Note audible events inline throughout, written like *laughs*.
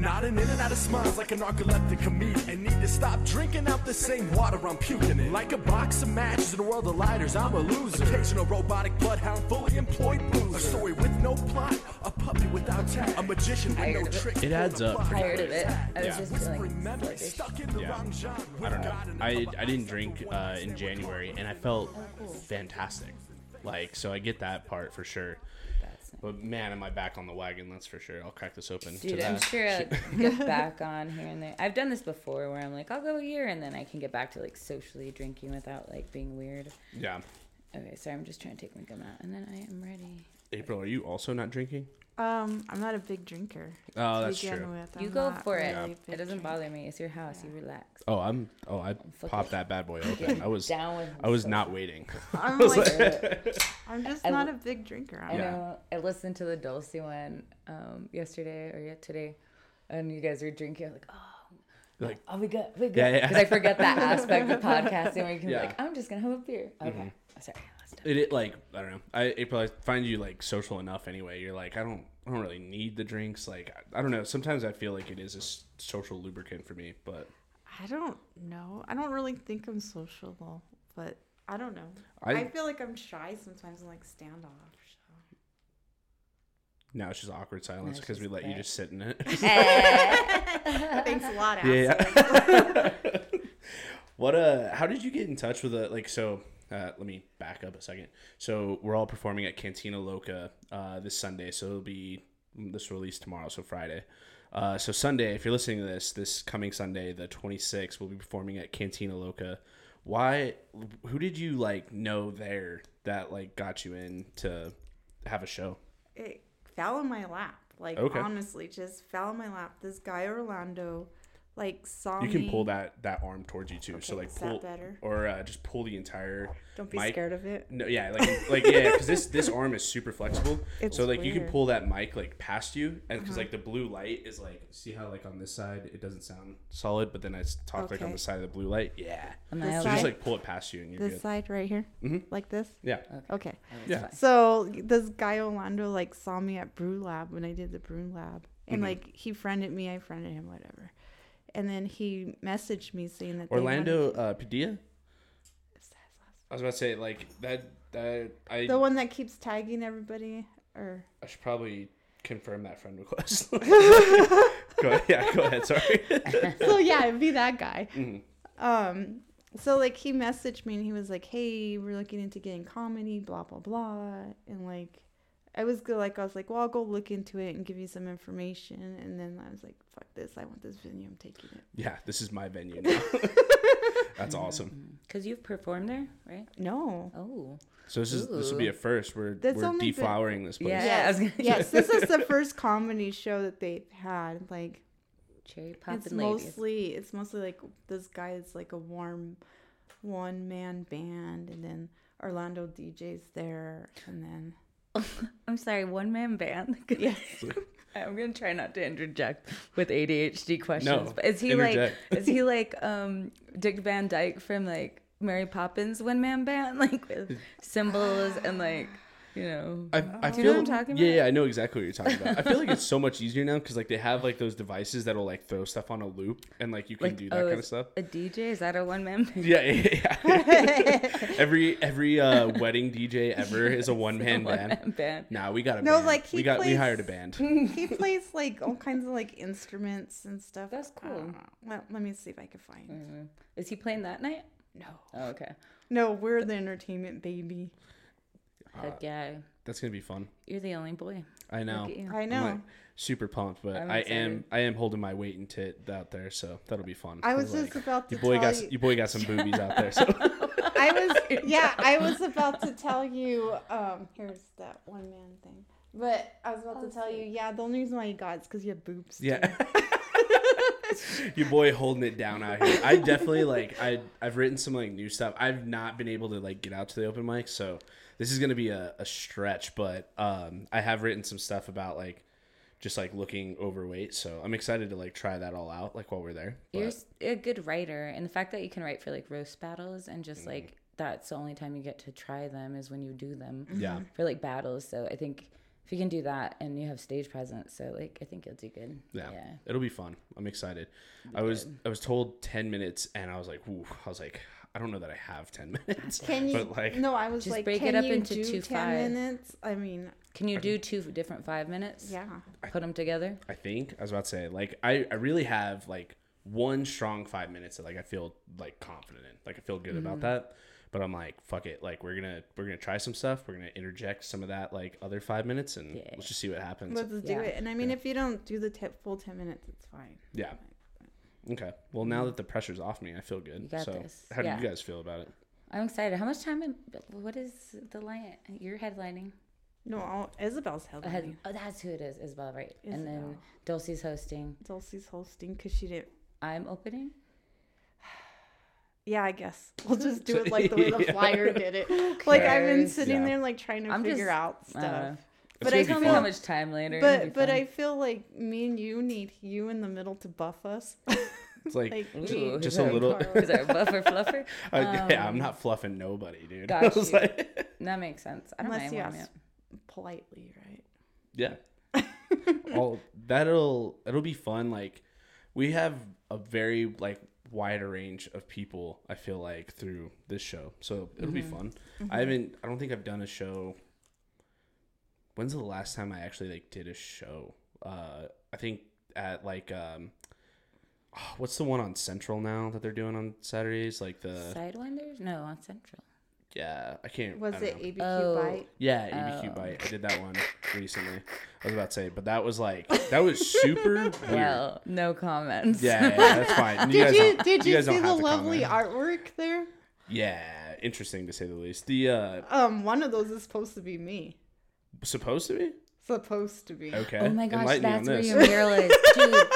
nodding in and out of smiles like a narcoleptic comedian. And need to stop drinking out the same water I'm puking in. Like a box of matches in a world of lighters, I'm a loser. Occasional robotic bloodhound, fully employed boozer. A story with no plot, a puppy without tag, a magician with Tired no of it. tricks. It adds up. Tired of it. I was Yeah. just feeling memories stuck in the Yeah. wrong genre. I don't know. I, I didn't drink uh, in January and I felt fantastic. Like so, I get that part for sure. Nice. But man, am I back on the wagon? That's for sure. I'll crack this open. to Dude, I'm sure I'll *laughs* get back on here and there. I've done this before where I'm like, I'll go a year and then I can get back to like socially drinking without like being weird. Yeah. Okay, sorry, I'm just trying to take my gum out and then I am ready. April, are you also not drinking? Um, I'm not a big drinker. Oh, that's true. With. You I'm go for it. really a big It doesn't drinker. bother me. It's your house. You relax. Oh, I'm. Oh, I fucking- popped that bad boy *laughs* open. I was. down with I was not waiting. I'm *laughs* like, I'm just I not a big drinker. I I'm Yeah. know. I listened to the Dulce one um, yesterday or yet today, and you guys were drinking. I'm like, oh, Like, oh, we good, we good. Yeah, yeah. Because I forget that aspect of *laughs* podcasting where you can Yeah. be like, I'm just gonna have a beer. Okay, sorry. Let's it, it like I don't know. I April, I find you like social enough anyway. You're like I don't. I don't really need the drinks. Like I, I don't know. Sometimes I feel like it is a s- social lubricant for me. But I don't know. I don't really think I'm sociable, but I don't know. I- I, feel like I'm shy sometimes and like standoff. So. now it's just awkward silence it's because we just let you that. just sit in it. *laughs* *laughs* Thanks a lot, Yeah, yeah. *laughs* what uh how did you get in touch with a like so uh, let me back up a second. So we're all performing at Cantina Loca uh, this Sunday. So it'll be this release tomorrow, so Friday. Uh, so Sunday, if you're listening to this, this coming Sunday, the 26th, we'll be performing at Cantina Loca. Why? Who did you like know there that like got you in to have a show? it fell in my lap. Like Okay. honestly, just fell in my lap. This guy Orlando, like saw You can me. pull that that arm towards you too. so like is that pull better? or uh, just pull the entire Don't be mic. scared of it. No, yeah, like like yeah, because this this arm is super flexible. *laughs* It's so like you can pull that mic like past you, and because Uh-huh. like the blue light is like see how like on this side it doesn't sound solid, but then i talk like on the side of the blue light. Yeah, Am so okay? just like pull it past you and you're This good. side right here, Mhm. like this. Yeah, Okay. It's Yeah. fine. So this guy Orlando like saw me at Brew Lab when I did the Brew Lab, and Mhm. like he friended me, I friended him, whatever. And then he messaged me saying that they Orlando wanted- uh, Padilla. I was about to say like that. That I the one that keeps tagging everybody, or I should probably confirm that friend request. *laughs* *laughs* go ahead, yeah, go ahead. Sorry. *laughs* so yeah, it'd be that guy. Mhm. Um, so like he messaged me and he was like, "Hey, we're looking into getting comedy, blah blah blah," and like. I was good, like I was like, well, I'll go look into it and give you some information, and then I was like, fuck this, I want this venue, I'm taking it. Yeah, this is my venue *laughs* now. That's awesome. Mm-hmm. Because you've performed there, right? No, Oh. So this is this will be a first. We're That's we're only been- deflowering this place. Yeah. I yes, yes, this is the *laughs* first comedy show that they've had. Like, Cherry pop it's poppin' ladies. mostly, it's mostly like this guy is like a warm one man band, and then Orlando DJ's there, and then *laughs* I'm sorry, one man band. *laughs* yes, I'm gonna try not to interject with ADHD questions. No, but is he interject. like *laughs* is he like um Dick Van Dyke from like Mary Poppins one man band? Like with cymbals and like you know I, I Do you know feel what I'm talking yeah, about? yeah, I know exactly what you're talking about. I feel like it's so much easier now because like they have like those devices that'll like throw stuff on a loop and like you can like do that oh, kind of is stuff. A DJ is that a one man? Yeah, yeah, yeah. *laughs* every every uh, wedding DJ ever is a one man band. One-man band. Nah, we got a No, band. like, he we got we plays- hired a band. *laughs* he plays like all kinds of like instruments and stuff. That's I don't cool. know. Well, let me see if I can find. Mhm. Is he playing that night? No, Oh, okay. no, we're the entertainment baby. Heck yeah. That's gonna be fun. You're the only boy. I know. Look at you. I know. like super pumped, but I'm I am. I am holding my weight and tit out there, so that'll be fun. I was 'Cause, just about to your boy tell got you. your boy got some boobies out there. So *laughs* I was *laughs* yeah, I was about to tell you. Um, here's that one man thing. But I was about to tell you, yeah, the only reason why you got it's because you have boobs. too. *laughs* yeah. your boy holding it down out here. I definitely like I I've written some like new stuff. I've not been able to like get out to the open mic, so this is gonna be a, a stretch. But um, I have written some stuff about like just like looking overweight. So I'm excited to like try that all out like while we're there. You're a good writer, and the fact that you can write for like roast battles and just Mm-hmm. like that's the only time you get to try them is when you do them yeah. *laughs* for like battles. So I think if you can do that and you have stage presence, so like I think you'll do good. Yeah, yeah. it'll be fun. I'm excited. I was I was told ten minutes, and I was like, ooh, I was like, I don't know that I have ten *laughs* minutes. Can you? But like, no, I was Just like, break can it up you into do two ten five. minutes? I mean, Can you do two different five minutes? yeah. Put them together. I think I was about to say, like, I I really have like one strong five minutes that like I feel like confident in, like I feel good Mm-hmm. about that. But I'm like, fuck it, like we're gonna we're gonna try some stuff. We're gonna interject some of that like other five minutes, and Yeah. let's just see what happens. Let's do Yeah. it. And I mean, if you don't do the te- full ten minutes, it's fine. Yeah. Okay. Well, now mm-hmm. that the pressure's off me, I feel good. You got so, this. how do you guys feel about it? I'm excited. How much time? In, what is the line? You're headlining. No, I'll, Isabel's headlining. head, oh, that's who it is. Isabel, right? And then Isabel. Dulcie's hosting. Dulcie's hosting because she didn't. I'm opening. Yeah, I guess we'll just do it like the way *laughs* the flyer did it. Like I've been sitting Yeah. there like trying to I'm figure just- out I don't stuff. It's But I be Tell me how much time later. But but fun. I feel like me and you need you in the middle to buff us. *laughs* It's like, like Ooh, me, just a little- Is that a buffer *laughs* fluffer? I, yeah, I'm Um, not fluffing nobody, dude. *laughs* got you. like, That makes sense. I don't Unless mind you ask politely, right? yeah. All that'll it'll be fun. Like we have a very like wider range of people. I feel like through this show, so it'll be Mm-hmm. fun. I haven't. I don't think I've done a show. When's the last time I actually like did a show? Uh, I think at like um, oh, *sighs* what's the one on Central now that they're doing on Saturdays? Like the Sidewinders? No, on Central. yeah, I can't. Was I it know. ABQ Oh. bite? Yeah, ABQ Oh. bite. I did that one recently. I was about to say, but that was like that was *laughs* super weird. Well, no comments. Yeah, yeah, *laughs* that's fine. Did guys you did you, guys see the lovely comment. artwork there? Yeah, interesting to say the least. The uh Um, one of those is supposed to be me. Supposed to be Supposed to be. okay. Oh my gosh, Enlighten that's where this. your mural is, *laughs* dude.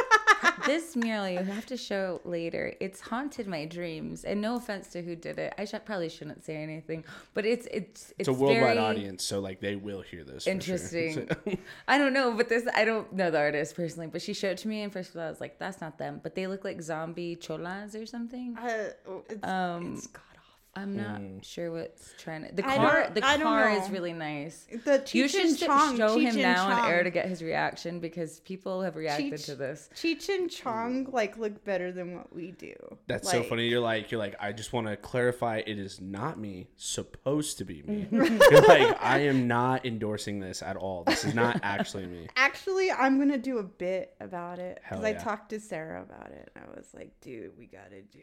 this mural you have to show later. It's haunted my dreams, and no offense to who did it. I should, probably shouldn't say anything, but it's it's it's, It's a worldwide very audience, so like they will hear this. for sure. Interesting. *laughs* I don't know, but this I don't know the artist personally, but she showed it to me, and first of all, I was like, "That's not them," but they look like zombie cholas or something. Uh, oh, it's, Um, it's god awful. I'm not Mm. sure what's trying to. The I car, the I car is really nice. The you Cheech should and sh- Chong, show Cheech him and now on air to get his reaction because people have reacted Cheech- to this. Cheech and Chong like look better than what we do. That's so funny. You're like, you're like, I just want to clarify. It is not me. Supposed to be me. *laughs* you're like, I am not endorsing this at all. This is not actually me. *laughs* Actually, I'm gonna do a bit about it Hell because I talked to Sarah about it. And I was like, dude, we gotta do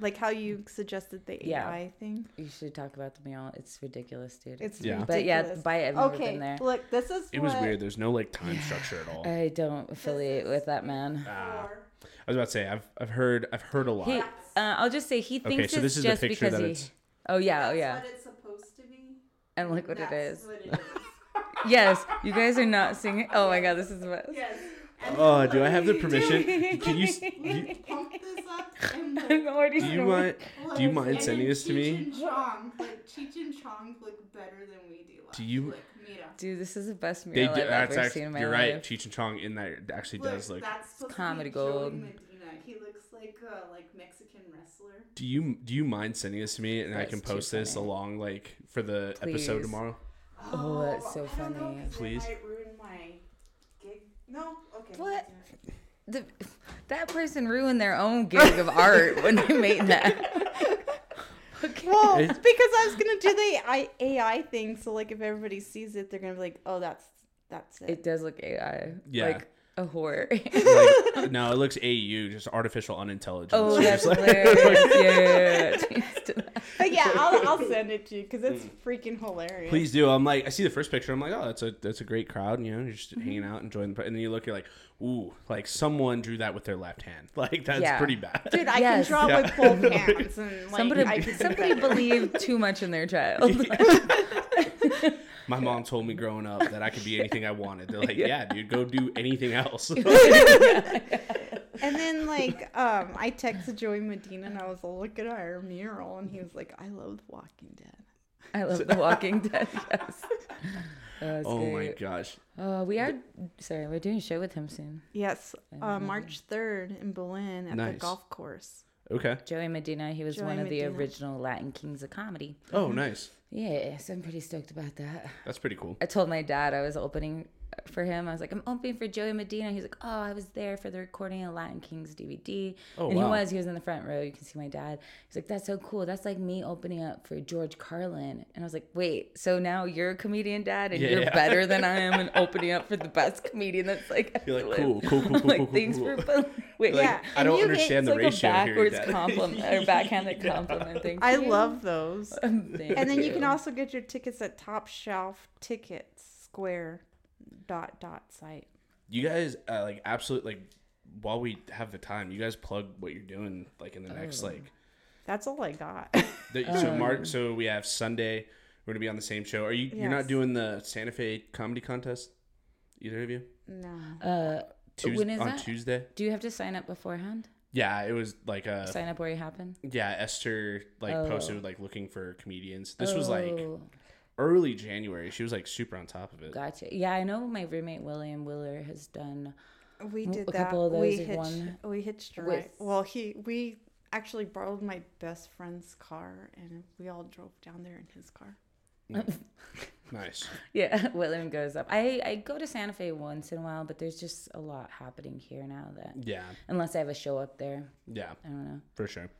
like like how you suggested the Yeah. AI thing. You should talk about the mural. It's ridiculous, dude. It's Yeah. but yeah, ridiculous. by I've okay, there. look, this is It was weird. There's no like time structure at all. I don't affiliate with that man. Ah. I was about to say, I've I've heard I've heard a lot. He, uh, I'll just say he thinks okay, so it's this is the just picture because that he. it's. Oh yeah, oh That's yeah, what it's supposed to be. and look what it That's is. what it is. Yes, you guys are not singing. Oh my god, this is the best. yes. Oh, do I have the permission? Can you? s- *laughs* you Pump this up *laughs* and I'm already do you snoring. mind? *laughs* Do you mind sending this to me? Cheech and Chong, like Cheech and Chong look better than we do. Do you- Look, Mira. Dude, this is the best They mural do, I've that's ever actually, seen in my you're right. Cheech and Chong in that actually Look, does look. that's supposed comedy to be Joey gold. Medina. He looks like a like Mexican wrestler. Do you do you mind sending this to me and I That's can too post this funny. along like for the episode Please. tomorrow? Oh, that's so oh, I don't know, funny. 'cause it Please. might ruin my gig. No, okay. What? The, that person ruined their own gig of art when they made that. *laughs* Okay. Well, It's- because I was gonna do the AI thing, so like if everybody sees it, they're gonna be like, "Oh, that's that's it." It does look AI. Yeah. Like a whore. Like, *laughs* no, it looks AU, just artificial unintelligence. oh, It's that's like- hilarious. *laughs* yeah. Cheers to that. But yeah, I'll, I'll send it to you because it's freaking hilarious. Please do. I'm like, I see the first picture. I'm like, oh, that's a that's a great crowd. You know, you're just Mm-hmm. hanging out, enjoying. The, and then you look, you're like, ooh, like someone drew that with their left hand. *laughs* Like that's Yeah. pretty bad. Dude, I Yes. can draw Yeah. with both hands, and like Somebody, I somebody believed too much in their child. My mom told me growing up that I could be anything I wanted. They're like, *laughs* yeah, dude, go do anything else. *laughs* *laughs* And then like um, I texted Joey Medina and I was like, look at our mural, and he was like, I love The Walking Dead. I love The Walking Dead. Yes. Oh, that's oh my gosh. Oh, we are. Sorry, we're doing a show with him soon. Yes, uh, March third in Berlin at the golf course. Okay. Joey Medina. He was Joey one of Medina. the original Latin Kings of comedy. Oh, mm-hmm. nice. Yeah, so I'm pretty stoked about that. That's pretty cool. I told my dad I was opening for him. I was like, I'm opening for Joey Medina. He's like, Oh, I was there for the recording of Latin Kings DVD. Oh, and wow. he was. He was in the front row. You can see my dad. He's like, That's so cool. That's like me opening up for George Carlin. And I was like, Wait, so now you're a comedian, dad, and Yeah, you're yeah. better than I am and *laughs* opening up for the best comedian that's like, You're like, ever cool, cool, cool, cool, *laughs* like, cool, cool, Thanks cool. for *laughs* wait. Like, Yeah, I don't you get- understand the like ratio a backwards Dad. compliment or backhanded compliment. Thank I you. love those. And then you can also get your tickets at Top Shelf Tickets Square dot dot site. You guys, uh, like, absolutely, like, while we have the time, you guys plug what you're doing, like, in the next, Oh. like, That's all I got. *laughs* the, so Mark. So we have Sunday. We're gonna be on the same show. Are you? You're not doing the Santa Fe comedy contest, either of you? no. Uh, Tues- when is on that? Tuesday. do you have to sign up beforehand? Yeah, it was like a Sign up where you happen. yeah. Esther like Oh. posted like looking for comedians. This was like Oh, early January. She was like super on top of it. gotcha. Yeah, I know my roommate William Willer has done. We did a that. couple of those. we those, hitched. one We hitched a ride. Well, he we actually borrowed my best friend's car, and we all drove down there in his car. Nice. *laughs* Yeah, *laughs* William goes up. I I go to Santa Fe once in a while, but there's just a lot happening here now that Yeah, unless I have a show up there, yeah, I don't know. for sure.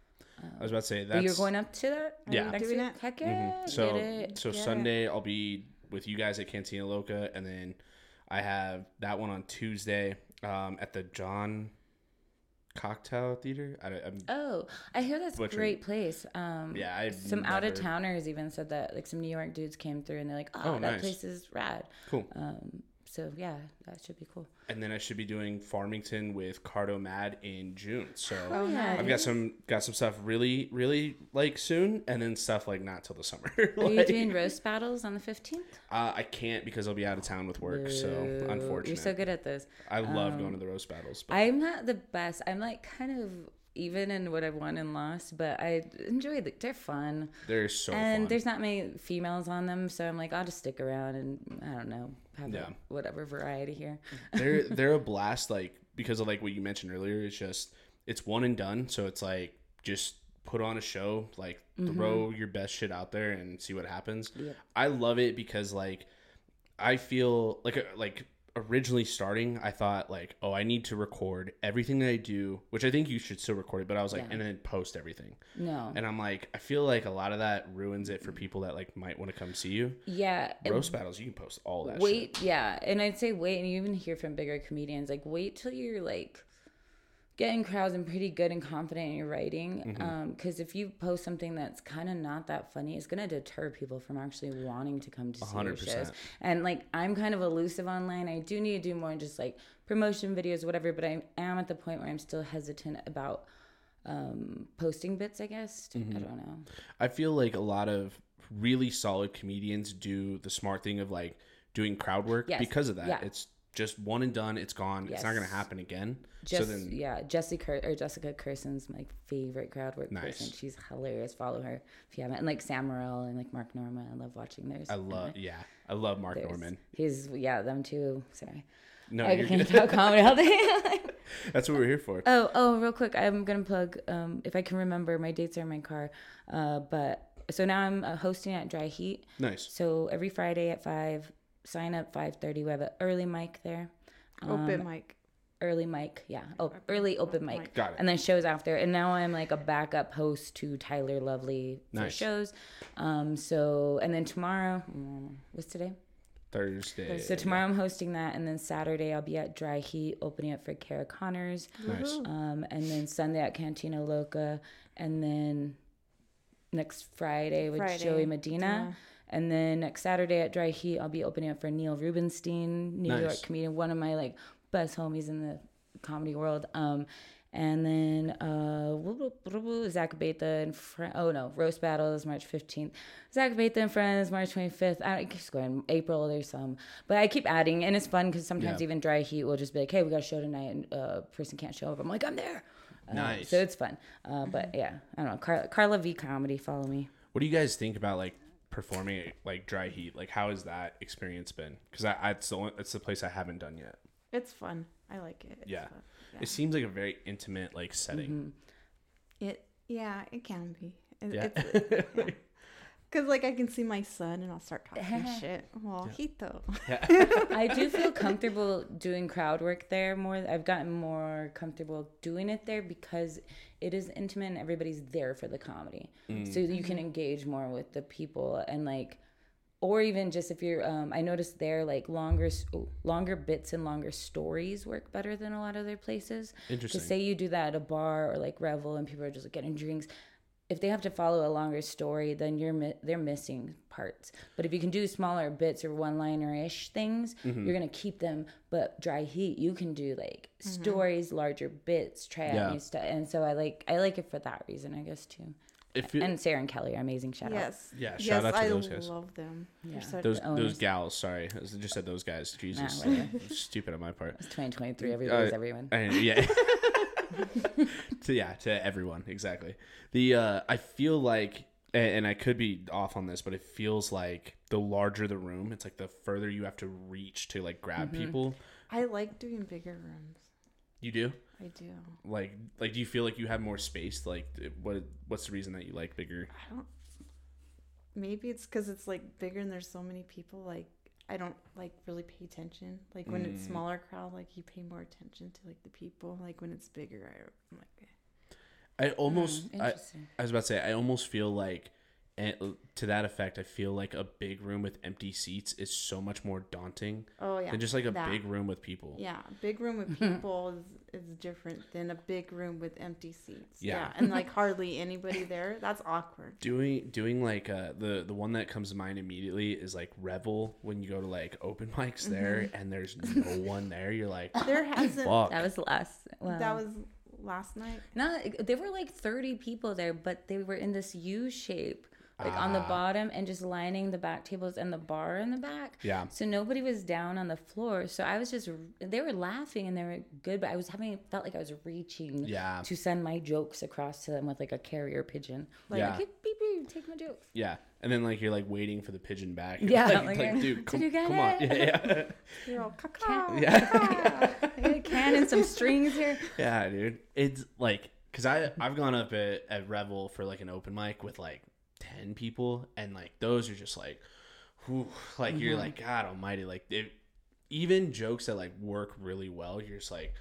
I was about to say that you're going up to that? Are Yeah. you next Doing week? it? Heck Mhm. yeah! So get it, so get it. Sunday I'll be with you guys at Cantina Loca, and then I have that one on Tuesday um, at the John Cocktail Theater. I, I'm, Oh, I hear that's a great place. Um, yeah, I some out of towners even said that, like some New York dudes came through and they're like, "Oh, Oh, that nice. place is rad." Cool. Um, so yeah, that should be cool. And then I should be doing Farmington with Cardo Mad in June. So Oh, yeah. I've got some got some stuff really really like soon, and then stuff like not till the summer. *laughs* Are you doing roast battles on the fifteenth? Uh, I can't because I'll be out of town with work. So unfortunate. You're so good at this. I love going to the roast battles. But I'm not the best. I'm like kind of even in what I've won and lost, but I enjoy the, they're fun. they're so and fun. there's not many females on them, so I'm like, I'll just stick around and I don't know, have Yeah. a, whatever variety here. *laughs* they're *laughs* they're a blast like because of like what you mentioned earlier it's just it's one and done so it's like just put on a show like throw your best shit out there and see what happens Yep. i love it because like i feel like uh, like originally starting i thought like oh i need to record everything that i do which i think you should still record it but i was like Yeah. and then post everything No, and i'm like i feel like a lot of that ruins it for people that like might want to come see you yeah, roast battles you can post all that shit. wait yeah and i'd say wait and you even hear from bigger comedians like wait till you're like getting crowds and pretty good and confident in your writing Mm-hmm. because if you post something that's kind of not that funny it's going to deter people from actually wanting to come to see your shows and like i'm kind of elusive online i do need to do more just like promotion videos whatever but i am at the point where i'm still hesitant about um posting bits i guess Mm-hmm. i don't know I feel like a lot of really solid comedians do the smart thing of like doing crowd work Yes. because of that. Yeah. It's just one and done. It's gone. It's not going to happen again. Just, so then, yeah, Jessie Cur- or Jessica Kirson's my favorite crowd work Nice. person. She's hilarious. Follow her if you haven't. And like Sam Morril and like Mark Norman. I love watching theirs. I love, yeah, I love Mark There's- Norman. He's yeah, them too. Sorry, No, I good. talk comedy all day. *laughs* That's what we're here for. oh, oh, real quick, I'm gonna plug. Um, if I can remember, my dates are in my car. Uh, but so now I'm uh, hosting at Dry Heat. Nice. So every Friday at five, sign up five thirty. We have an early mic there. Open mic. early mic yeah oh early open mic mic. Got it. and then shows after and now i'm like a backup host to tyler lovely for Nice. shows um so and then tomorrow mm, what's today Thursday. so tomorrow i'm hosting that and then saturday i'll be at dry heat opening up for kara connors Nice. um and then sunday at cantina loca and then next friday with Friday, joey medina Medina. And then next Saturday at Dry Heat, I'll be opening up for Neil Rubenstein, New Nice. York comedian, one of my like best homies in the comedy world. Um, and then uh, Zach Beta and oh no, Roast battle is March fifteenth. Zach Beta and Friends March twenty fifth. I don't keep going April. There's some, but I keep adding, and it's fun because sometimes Yeah. even Dry Heat will just be like, "Hey, we got a show tonight," and uh, person can't show up. I'm like, "I'm there." Uh, Nice. So it's fun. Uh, but yeah, I don't know. Car- Carla V comedy. Follow me. What do you guys think about like performing at, like dry heat? Like, how has that experience been? Because I, I, it's the only, it's the place I haven't done yet. It's fun. I like it. It's Yeah. fun. It seems like a very intimate like setting. Mm-hmm. It yeah, it can be. It, Yeah. It's, *laughs* Cause like I can see my son and I'll start talking *laughs* shit. Well, Hito. *laughs* *laughs* I do feel comfortable doing crowd work there more. I've gotten more comfortable doing it there because it is intimate and everybody's there for the comedy. So you can engage more with the people and like or even just if you're um I noticed there like longer longer bits and longer stories work better than a lot of other places. Interesting. To say you do that at a bar or like Revel and people are just like, getting drinks, if they have to follow a longer story, then you're mi- they're missing parts. But if you can do smaller bits or one-liner ish things, Mm-hmm. you're gonna keep them. But dry heat, you can do like stories, larger bits, try out Yeah. new stuff. And so I like I like it for that reason, I guess too. If it, And Sarah and Kelly are amazing. Shout out. Yes. Yeah, Yes, shout out to I those guys. I love them. They're Yeah. such- those owners. those gals, sorry, I just said those guys. Jesus, whatever. *laughs* stupid on my part. It's 2023. Everybody's Uh, everyone. I, yeah. *laughs* *laughs* to yeah, to everyone exactly. The uh, I feel like, and, and I could be off on this, but it feels like the larger the room, it's like the further you have to reach to like grab Mm-hmm. people. I like doing bigger rooms. You do I do. like like do you feel like you have more space? Like what what's the reason that you like bigger? I don't. Maybe it's because it's like bigger and there's so many people. Like I don't like really pay attention. Like when it's Mm. smaller crowd, like you pay more attention to like the people. Like when it's bigger, I, I'm like, eh. I almost Mm, I, interesting. I was about to say I almost feel like and to that effect I feel like a big room with empty seats is so much more daunting oh yeah, than just like a that. big room with people. Yeah, big room with people is, is different than a big room with empty seats. Yeah. Yeah, and like hardly anybody there. That's awkward. *laughs* doing doing like uh the the one that comes to mind immediately is like revel when you go to like open *laughs* mics there Mm-hmm. and there's no one there you're like *laughs* There hasn't. fuck That was last. Well, That was last night. Not there were like 30 people there, but they were in this U shape, like on Ah. the bottom and just lining the back tables and the bar in the back. Yeah. So nobody was down on the floor. So I was just they were laughing and they were good, but I was having felt like I was reaching Yeah. to send my jokes across to them with like a carrier pigeon. Like Yeah. beep, beep, beep, take my jokes. yeah and then like you're like waiting for the pigeon back You're *laughs* Yeah, like, like, like, dude did come, you get come on *laughs* yeah yeah *laughs* You're all caca. yeah I got a can and some strings here. yeah dude it's like because i i've gone up at, at revel for like an open mic with like 10 people and like those are just like whew, like you're Mm-hmm. like god almighty like it, even jokes that like work really well you're just like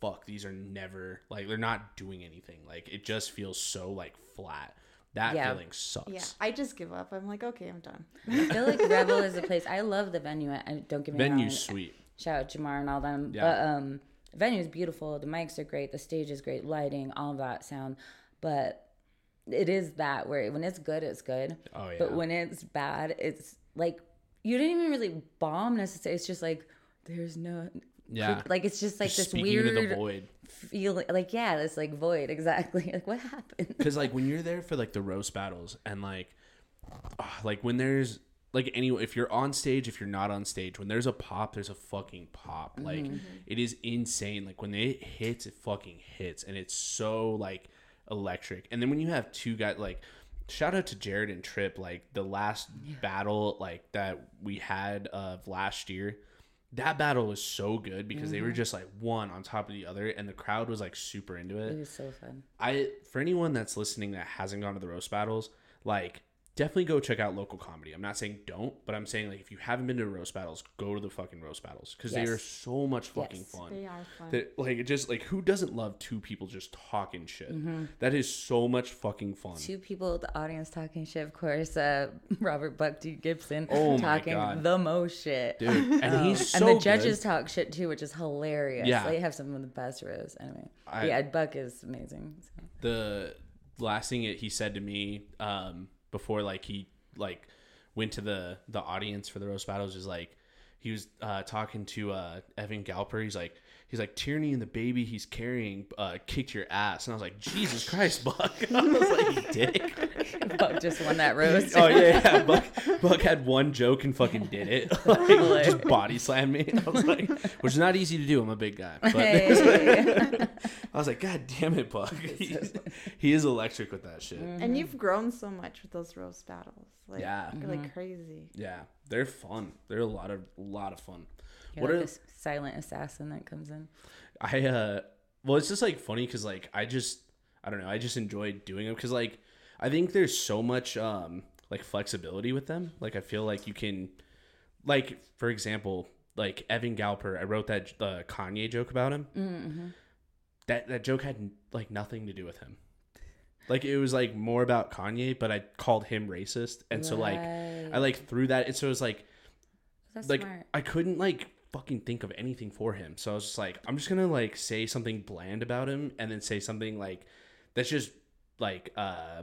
fuck these are never like they're not doing anything like it just feels so like flat that Yeah. feeling sucks Yeah, I just give up. I'm like, okay, I'm done. *laughs* I feel like Revel is a place. I love the venue. I don't give me wrong. venue's sweet shout out Jamar and all them. Yeah. But um venue is beautiful, the mics are great, the stage is great, lighting, all of that sound. But it is that where when it's good, it's good. Oh, yeah. But when it's bad, it's like you didn't even really bomb necessarily. It's just like there's no yeah like it's just like Just this weird the void feeling like yeah, this like void *laughs* exactly. Like what happened? because like when you're there for like the roast battles and like ah, like when there's like any if you're on stage if you're not on stage when there's a pop there's a fucking pop like it is insane like when it hits it fucking hits and it's so like electric. And then when you have two guys like shout out to jared and trip like the last battle like that we had of last year that battle was so good because they were mm-hmm. just like one on top of the other and the crowd was like super into It. It was so fun. I for anyone that's listening that hasn't gone to the roast battles, like definitely go check out local comedy. I'm not saying don't, but I'm saying like if you haven't been to roast battles, go to the fucking roast battles because they are so much fucking Yes. fun. They are fun. That like it just like who doesn't love two people just talking shit? Mm-hmm. That is so much fucking fun. Two people, the audience talking shit, of course. Uh, *laughs* Robert Buck D. Gibson Oh talking the most shit. Dude, and Um, *laughs* he's so and the judges good. talk shit too, which is hilarious. Yeah. they have some of the best rows. Anyway, I- yeah, Buck is amazing. So. the last thing that he said to me um, before like he like went to the the audience for the roast battles is like he was uh, talking to uh, Evan Galper. He's like he's like Tierney and the baby he's carrying uh, kicked your ass, and I was like Jesus Christ, Buck. *laughs* I was like dick. *laughs* Buck just won that roast. oh yeah, yeah. Buck Buck had one joke and fucking did it. *laughs* Like, just body slammed me. *laughs* I was like, which is not easy to do. I'm a big guy, but Hey. I was like, God damn it, Buck. He's- he is electric with that shit. and you've grown so much with those roast battles. Like, Yeah. you're like crazy. Yeah, they're fun. They're a lot of a lot of fun. You're what like are this silent assassin that comes in. I uh well it's just like funny cuz like I just I don't know. I just enjoy doing them because like I think there's so much um like flexibility with them. Like I feel like you can, like for example, like Evan Galper. I wrote that uh, Kanye joke about him. Mm-hmm. That that joke had like nothing to do with him. Like it was like more about Kanye, but I called him racist, and so like I like threw that. And so it was like That's like smart. I couldn't like fucking think of anything for him. So I was just like, I'm just gonna like say something bland about him, and then say something like that's just like uh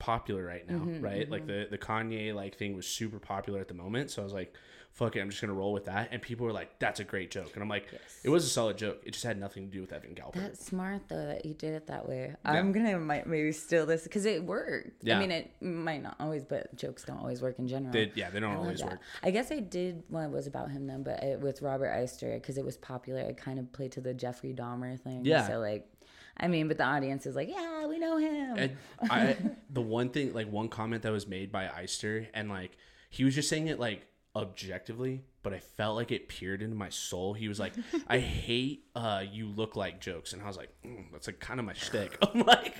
popular right now, Mm-hmm, right? Like the the Kanye like thing was super popular at the moment. So I was like, fuck it, I'm just gonna roll with that. And people were like, that's a great joke, and I'm like, it was a solid joke. It just had nothing to do with Evan Galper. That's smart though that you did it that way. I'm gonna might maybe steal this because it worked. Yeah. I mean, it might not always, but jokes don't always work in general. They- yeah, they don't I always work. I guess I did one it was about him then, but it, with Robert Eister because it was popular. I kind of played to the Jeffrey Dahmer thing. Yeah. So like, I mean, but the audience is like, yeah, we know him. And I *laughs* the one thing like one comment that was made by Eister and like he was just saying it like objectively, but I felt like it peered into my soul. He was like, "I *laughs* hate uh you look like jokes," and I was like, mm, "That's like kind of my shtick." *laughs* I'm like,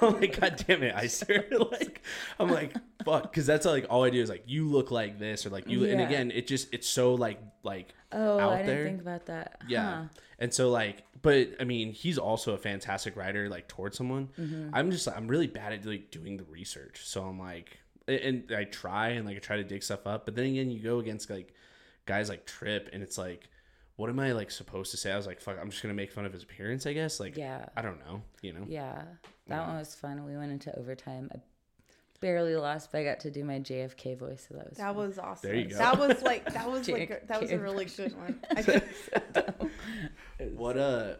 "I'm like, god damn it, Eister!" *laughs* like, I'm like, "Fuck," because that's like all I do is like, "You look like this," or like you. And again, it just it's so like like oh, out I didn't there. think about that. Yeah. Huh. And so like but I mean, he's also a fantastic writer like towards someone. Mm-hmm. I'm just I'm really bad at like doing the research. So I'm like and I try and like I try to dig stuff up, but then again you go against like guys like Trip and it's like what am I like supposed to say? I was like, fuck, I'm just gonna make fun of his appearance, I guess. Like, Yeah. I don't know, you know. Yeah, that one was fun. We went into overtime. I barely lost, but I got to do my JFK voice, so that was That fun. was awesome. There you go. That was like that was like a, that was a really good one. *laughs* I could- *laughs* What uh,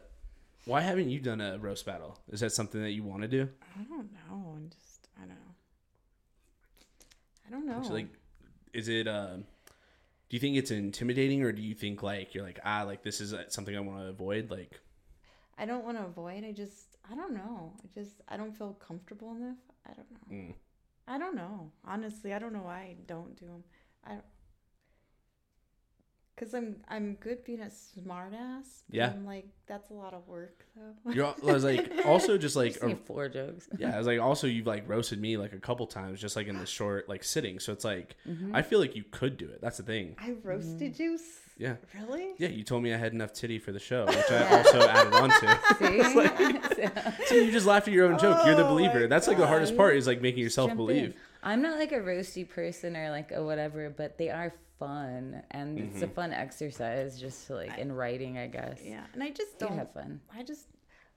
why haven't you done a roast battle? Is that something that you want to do? I don't know. I'm just I don't know. I don't know. It's like, is it? Uh, do you think it's intimidating, or do you think like you're like ah like this is something I want to avoid? Like, I don't want to avoid. I just I don't know. I just I don't feel comfortable enough. I don't know. mm, I don't know. Honestly, I don't know why I don't do them. I don't. Cause I'm I'm good being a smart ass. Yeah. I'm like that's a lot of work though. *laughs* you're. I was like *laughs* also just like Just a- four jokes. yeah. I was like also *laughs* you've like roasted me like a couple times just like in the short like sitting. So it's like Mm-hmm. I feel like you could do it. That's the thing. I roasted you. Yeah. Really? Yeah, you told me I had enough titty for the show, which I also added on to. See? So you just laughed at your own joke. You're the Oh believer. my That's like the hardest part is like making yourself Jump in. believe. I'm not like a roasty person or like a whatever, but they are fun and it's Mm-hmm. a fun exercise just to like in writing, I guess. Yeah. And I just don't have fun. I just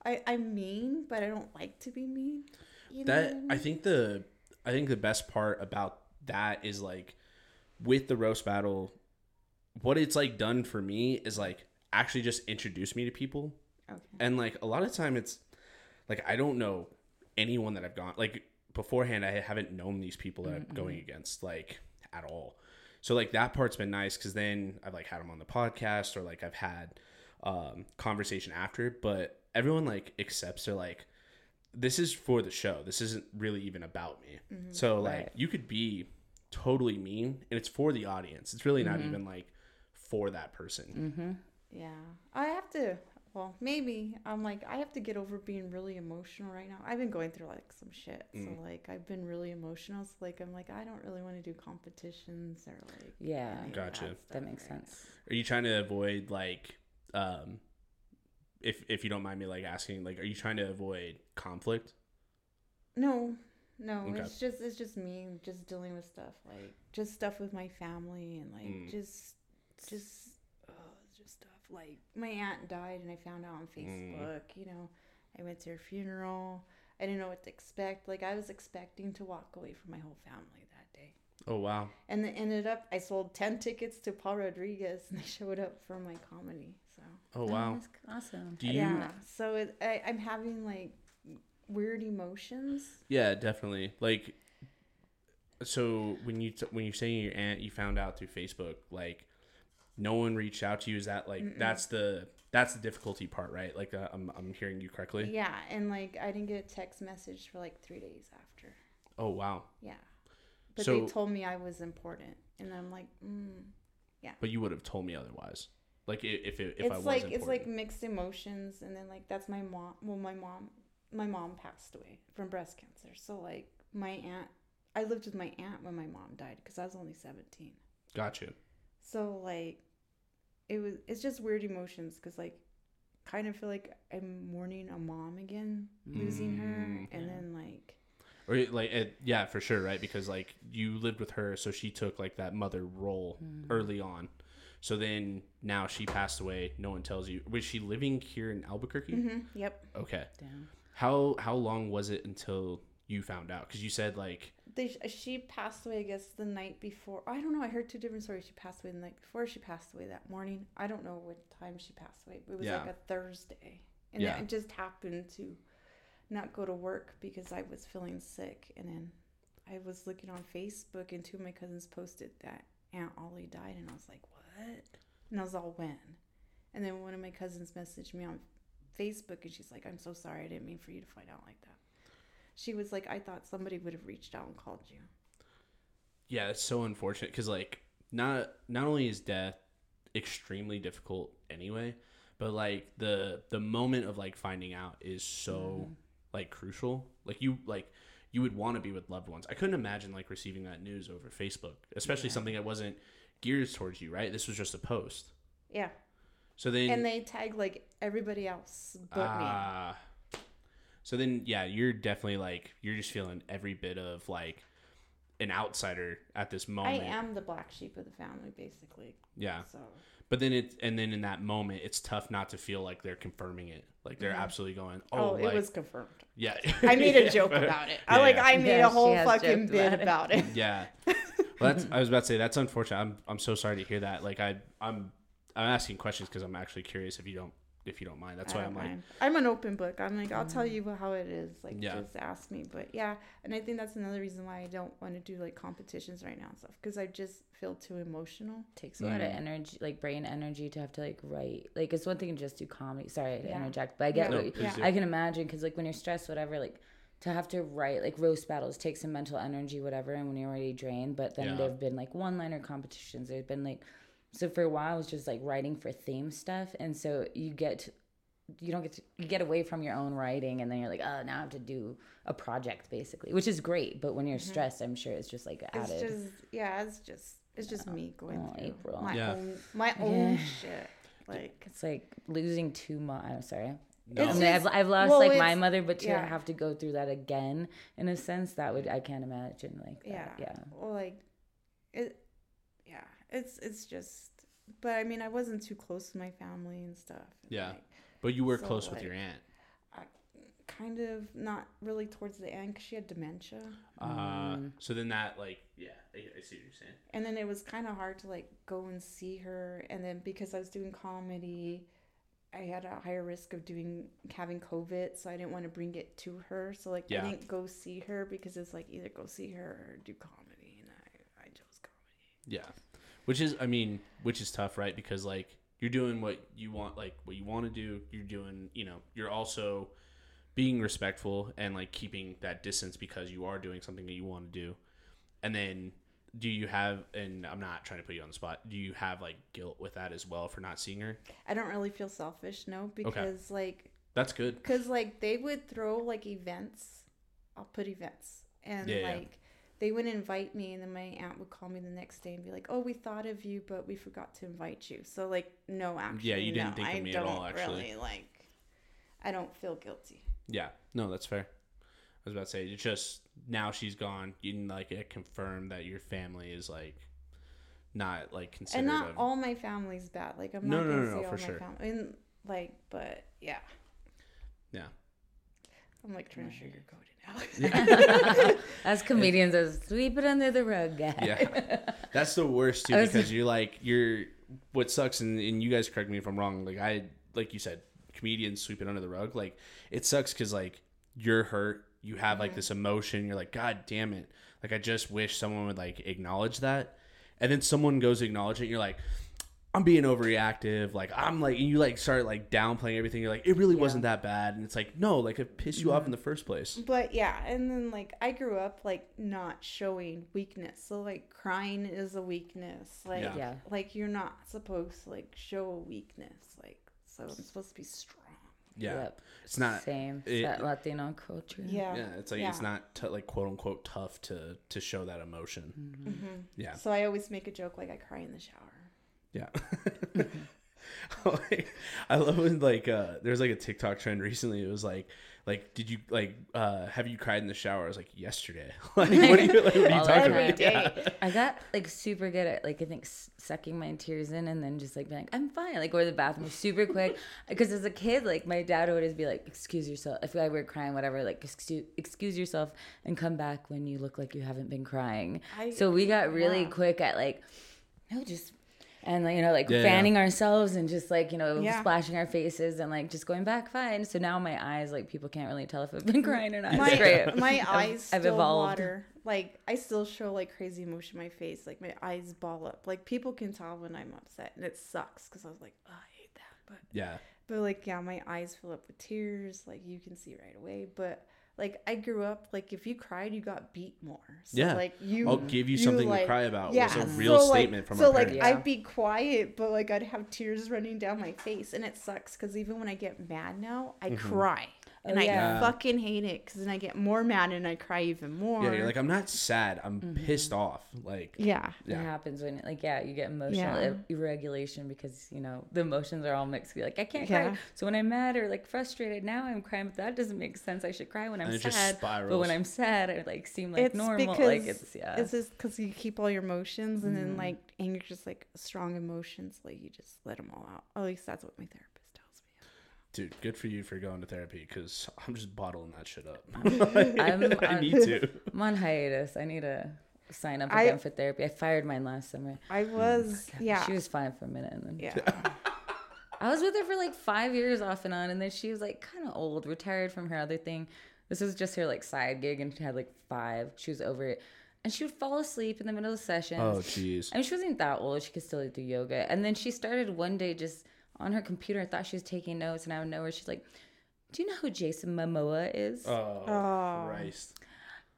I I'm mean, but I don't like to be mean. You that what I mean? I think the I think the best part about that is like with the roast battle, what it's like done for me is like actually just introduce me to people, Okay. and like a lot of time it's like I don't know anyone that I've gone like beforehand. I haven't known these people that I'm going against like at all. So like that part's been nice because then I've like had them on the podcast or like I've had um, conversation after, but everyone like accepts they're like this is for the show. This isn't really even about me. Mm-hmm. So like Right. you could be totally mean and it's for the audience. It's really not mm-hmm. even like for that person. Mm-hmm. Yeah. I have to well, maybe I'm like I have to get over being really emotional right now. I've been going through like some shit. Mm. So like I've been really emotional. So like I'm like I don't really want to do competitions or like Yeah. Gotcha. stuff That makes right sense. Are you trying to avoid like um if if you don't mind me like asking like are you trying to avoid conflict? No, no, Okay. it's just it's just me just dealing with stuff like just stuff with my family and like Mm. just just oh, it's just stuff like my aunt died and I found out on Mm. Facebook. You know, I went to her funeral. I didn't know what to expect. Like I was expecting to walk away from my whole family that day, Oh wow. and it ended up I sold ten tickets to Paul Rodriguez and they *laughs* showed up for my comedy. So Oh wow. that's awesome. Do you yeah, so it, I, I'm having like weird emotions. Yeah, definitely. Like, so when you t- when you say your aunt, you found out through Facebook, like, no one reached out to you. Is that like that's the that's the difficulty part, right? Like, uh, I'm I'm hearing you correctly. Yeah, and like I didn't get a text message for like three days after. Oh wow. Yeah, but So- they told me I was important, and I'm like, mm. Yeah but you would have told me otherwise. Like if it, if I it's was like important. it's like mixed emotions, and then like that's my mom. Well, my mom my mom passed away from breast cancer. So like my aunt, I lived with my aunt when my mom died because I was only seventeen. Got you. So like, it was it's just weird emotions because like, kind of feel like I'm mourning a mom again, losing her, Mm, and then like, Or like, it, yeah, for sure, right? Because like you lived with her, so she took like that mother role early on. So then now she passed away. No one tells you. Was she living here in Albuquerque? mhm, yep. Okay. Damn. How how long was it until you found out? Because you said like They, she passed away, I guess, the night before. I don't know. I heard two different stories. She passed away the night before. She passed away that morning. I don't know what time she passed away. It was Yeah. like a Thursday, and Yeah. it just happened to not go to work because I was feeling sick. And then I was looking on Facebook, and two of my cousins posted that Aunt Ollie died, and I was like, "What?" And I was all, "When?" And then one of my cousins messaged me on Facebook, and she's like, "I'm so sorry. I didn't mean for you to find out like that." She was like, "I thought somebody would have reached out and called you." yeah, it's so unfortunate because like not not only is death extremely difficult anyway, but like the the moment of like finding out is so mm-hmm. like crucial. Like you like you would want to be with loved ones. I couldn't imagine like receiving that news over Facebook, especially something that wasn't geared towards you, right? This was just a post. Yeah. So then and they tag like everybody else but me. Ah. So then, yeah, you're definitely like you're just feeling every bit of like an outsider at this moment. I am the black sheep of the family, basically. Yeah, So but then it and then in that moment, it's tough not to feel like they're confirming it. Like they're mm-hmm. absolutely going, oh, oh, it was confirmed. yeah. I made a joke *laughs* about it. I like yeah. I made Yeah, a whole fucking bit about it. about it. Yeah. *laughs* Well, that's I was about to say that's unfortunate. I'm I'm so sorry to hear that. Like I I'm I'm asking questions because I'm actually curious if you don't if you don't mind. That's I why I'm like. I'm an open book. I'm like, I'll tell you how it is. Like, Yeah. just ask me. But yeah, and I think that's another reason why I don't want to do like competitions right now and stuff because I just feel too emotional. takes a lot Mm. of energy, like brain energy, to have to like write. Like it's one thing to just do comedy. Sorry to Yeah. interject, but I get. No, what you- please. I can imagine because like when you're stressed, whatever, like to have to write like roast battles takes some mental energy, whatever, and when you're already drained. But then Yeah. there've been like one-liner competitions. There's been like, so for a while I was just like writing for theme stuff, and so you get. You don't get to you get away from your own writing, and then you're like, oh, now I have to do a project basically, which is great. But when you're stressed, I'm sure it's just like Mm-hmm. It's added. just yeah, it's just it's just me going Oh, through April. my Yeah. own my own Yeah. shit. Like It's like losing two mo I'm sorry. No. I mean, I've, I've lost well, like my mother, but to yeah. have to go through that again, in a sense, that would I can't imagine like yeah, that. Yeah. Well, like it. It's it's just. But I mean, I wasn't too close to my family and stuff. and, Yeah. like, but you were So, close with your aunt. kind of not really towards the end because she had dementia. Uh, Mm. so then that like yeah, I, I see what you're saying. and then it was kind of hard to like go and see her and then because i was doing comedy i had a higher risk of doing having covid so i didn't want to bring it to her so like Yeah. i didn't go see her because it's like either go see her or do comedy and i, I chose comedy Yeah, which is I mean, which is tough, right? Because like you're doing what you want, like what you want to do. You're doing, you know, you're also being respectful and like keeping that distance because you are doing something that you want to do. And then, do you have? And I'm not trying to put you on the spot. Do you have like guilt with that as well for not seeing her? i don't really feel selfish no because like That's good. because like they would throw like events i'll put events and Yeah, yeah. like they wouldn't invite me and then my aunt would call me the next day and be like oh we thought of you but we forgot to invite you so like no actually yeah you didn't no, think of I me at all, don't actually. really like i don't feel guilty Yeah, no, that's fair. I was about to say it's just now she's gone. You can like uh, it confirmed that your family is like not like considered. and not a- all my family's bad like i'm No, not no, gonna no, no, all for my sure. family and like but yeah yeah. i'm like trying to sugarcoat it now *laughs* As comedians, as sweep it under the rug, guys. Yeah, that's the worst too was- because you're like you're. What sucks, and, and you guys correct me if I'm wrong. Like I, like you said, comedians sweep it under the rug. Like it sucks because like you're hurt. You have like this emotion. You're like, God damn it! Like I just wish someone would like acknowledge that, and then someone goes acknowledge it. And you're like, I'm being overreactive. Like I'm like, and you like start like downplaying everything. You're like, it really wasn't that bad, and it's like, no, like it pissed you off Mm-hmm. in the first place. but yeah and then like i grew up like not showing weakness so like crying is a weakness like Yeah. Yeah. like you're not supposed to like show a weakness like so i'm supposed to be strong Yeah, Yep. it's not. Same. it- that Latino culture. Yeah. Yeah, it's like it's not t- like quote unquote tough to to show that emotion. Mhm. Yeah, So I always make a joke like I cry in the shower. Yeah. Like, *laughs* I love when like uh there's like a TikTok trend recently. It was like like did you like uh have you cried in the shower? I was like yesterday. *laughs* like what are you like, what are you *laughs* talking time. about? Yeah. I got like super good at like I think s- sucking my tears in and then just like being like I'm fine like go to the bathroom super quick because as a kid like my dad would always be like excuse yourself if I were crying whatever like excuse excuse yourself and come back when you look like you haven't been crying I- so we got really yeah. quick at like no just and like you know like Yeah, yeah. fanning ourselves and just like you know Yeah. splashing our faces and like just going back fine so now my eyes like people can't really tell if I've been crying or not my it's great *laughs* my eyes I've still evolved. water. Like I still show like crazy emotion in my face. Like my eyes ball up. Like people can tell when I'm upset, and it sucks because I was like, oh, I hate that. But Yeah. but like yeah, my eyes fill up with tears. Like you can see right away. But like I grew up like if you cried, you got beat more. So, Yeah. Like you. I'll give you you, something like- to cry about. Yeah, was a real so, like- statement from so our like parents. Yeah. I'd be quiet, but like I'd have tears running down my face, and it sucks because even when I get mad now, I Mm-hmm. cry, and Oh, I yeah. fucking hate it because then I get more mad and I cry even more. yeah, you're like I'm not sad. I'm Mm-hmm. pissed off. Like yeah, It happens when, like, yeah, you get emotional Yeah. irregulation because you know the emotions are all mixed. You're like, I can't Yeah. cry. So when I'm mad or like frustrated, now I'm crying. But that doesn't make sense. I should cry when I'm And it just sad. But when I'm sad, I like seem like it's normal. because like it's yeah. it's just because you keep all your emotions, and Mm-hmm. then like anger, just like strong emotions, like you just let them all out. At least that's what my therapist tells me. Dude, good for you for going to therapy because I'm just bottling that shit up. *laughs* I'm, *laughs* I I'm, need to. I'm on hiatus. I need to sign up I- again for therapy. I fired mine last summer. I was oh yeah She was fine for a minute, and then yeah. I was with her for like five years off and on, and then she was like kind of old, retired from her other thing. This was just her like side gig, and she had like five. She was over it, and she would fall asleep in the middle of sessions. Oh jeez. I mean, she wasn't that old; she could still do yoga. And then she started one day just on her computer. I thought she was taking notes, and out of nowhere, she's like, "Do you know who Jason Momoa is?" Oh, Oh. Christ.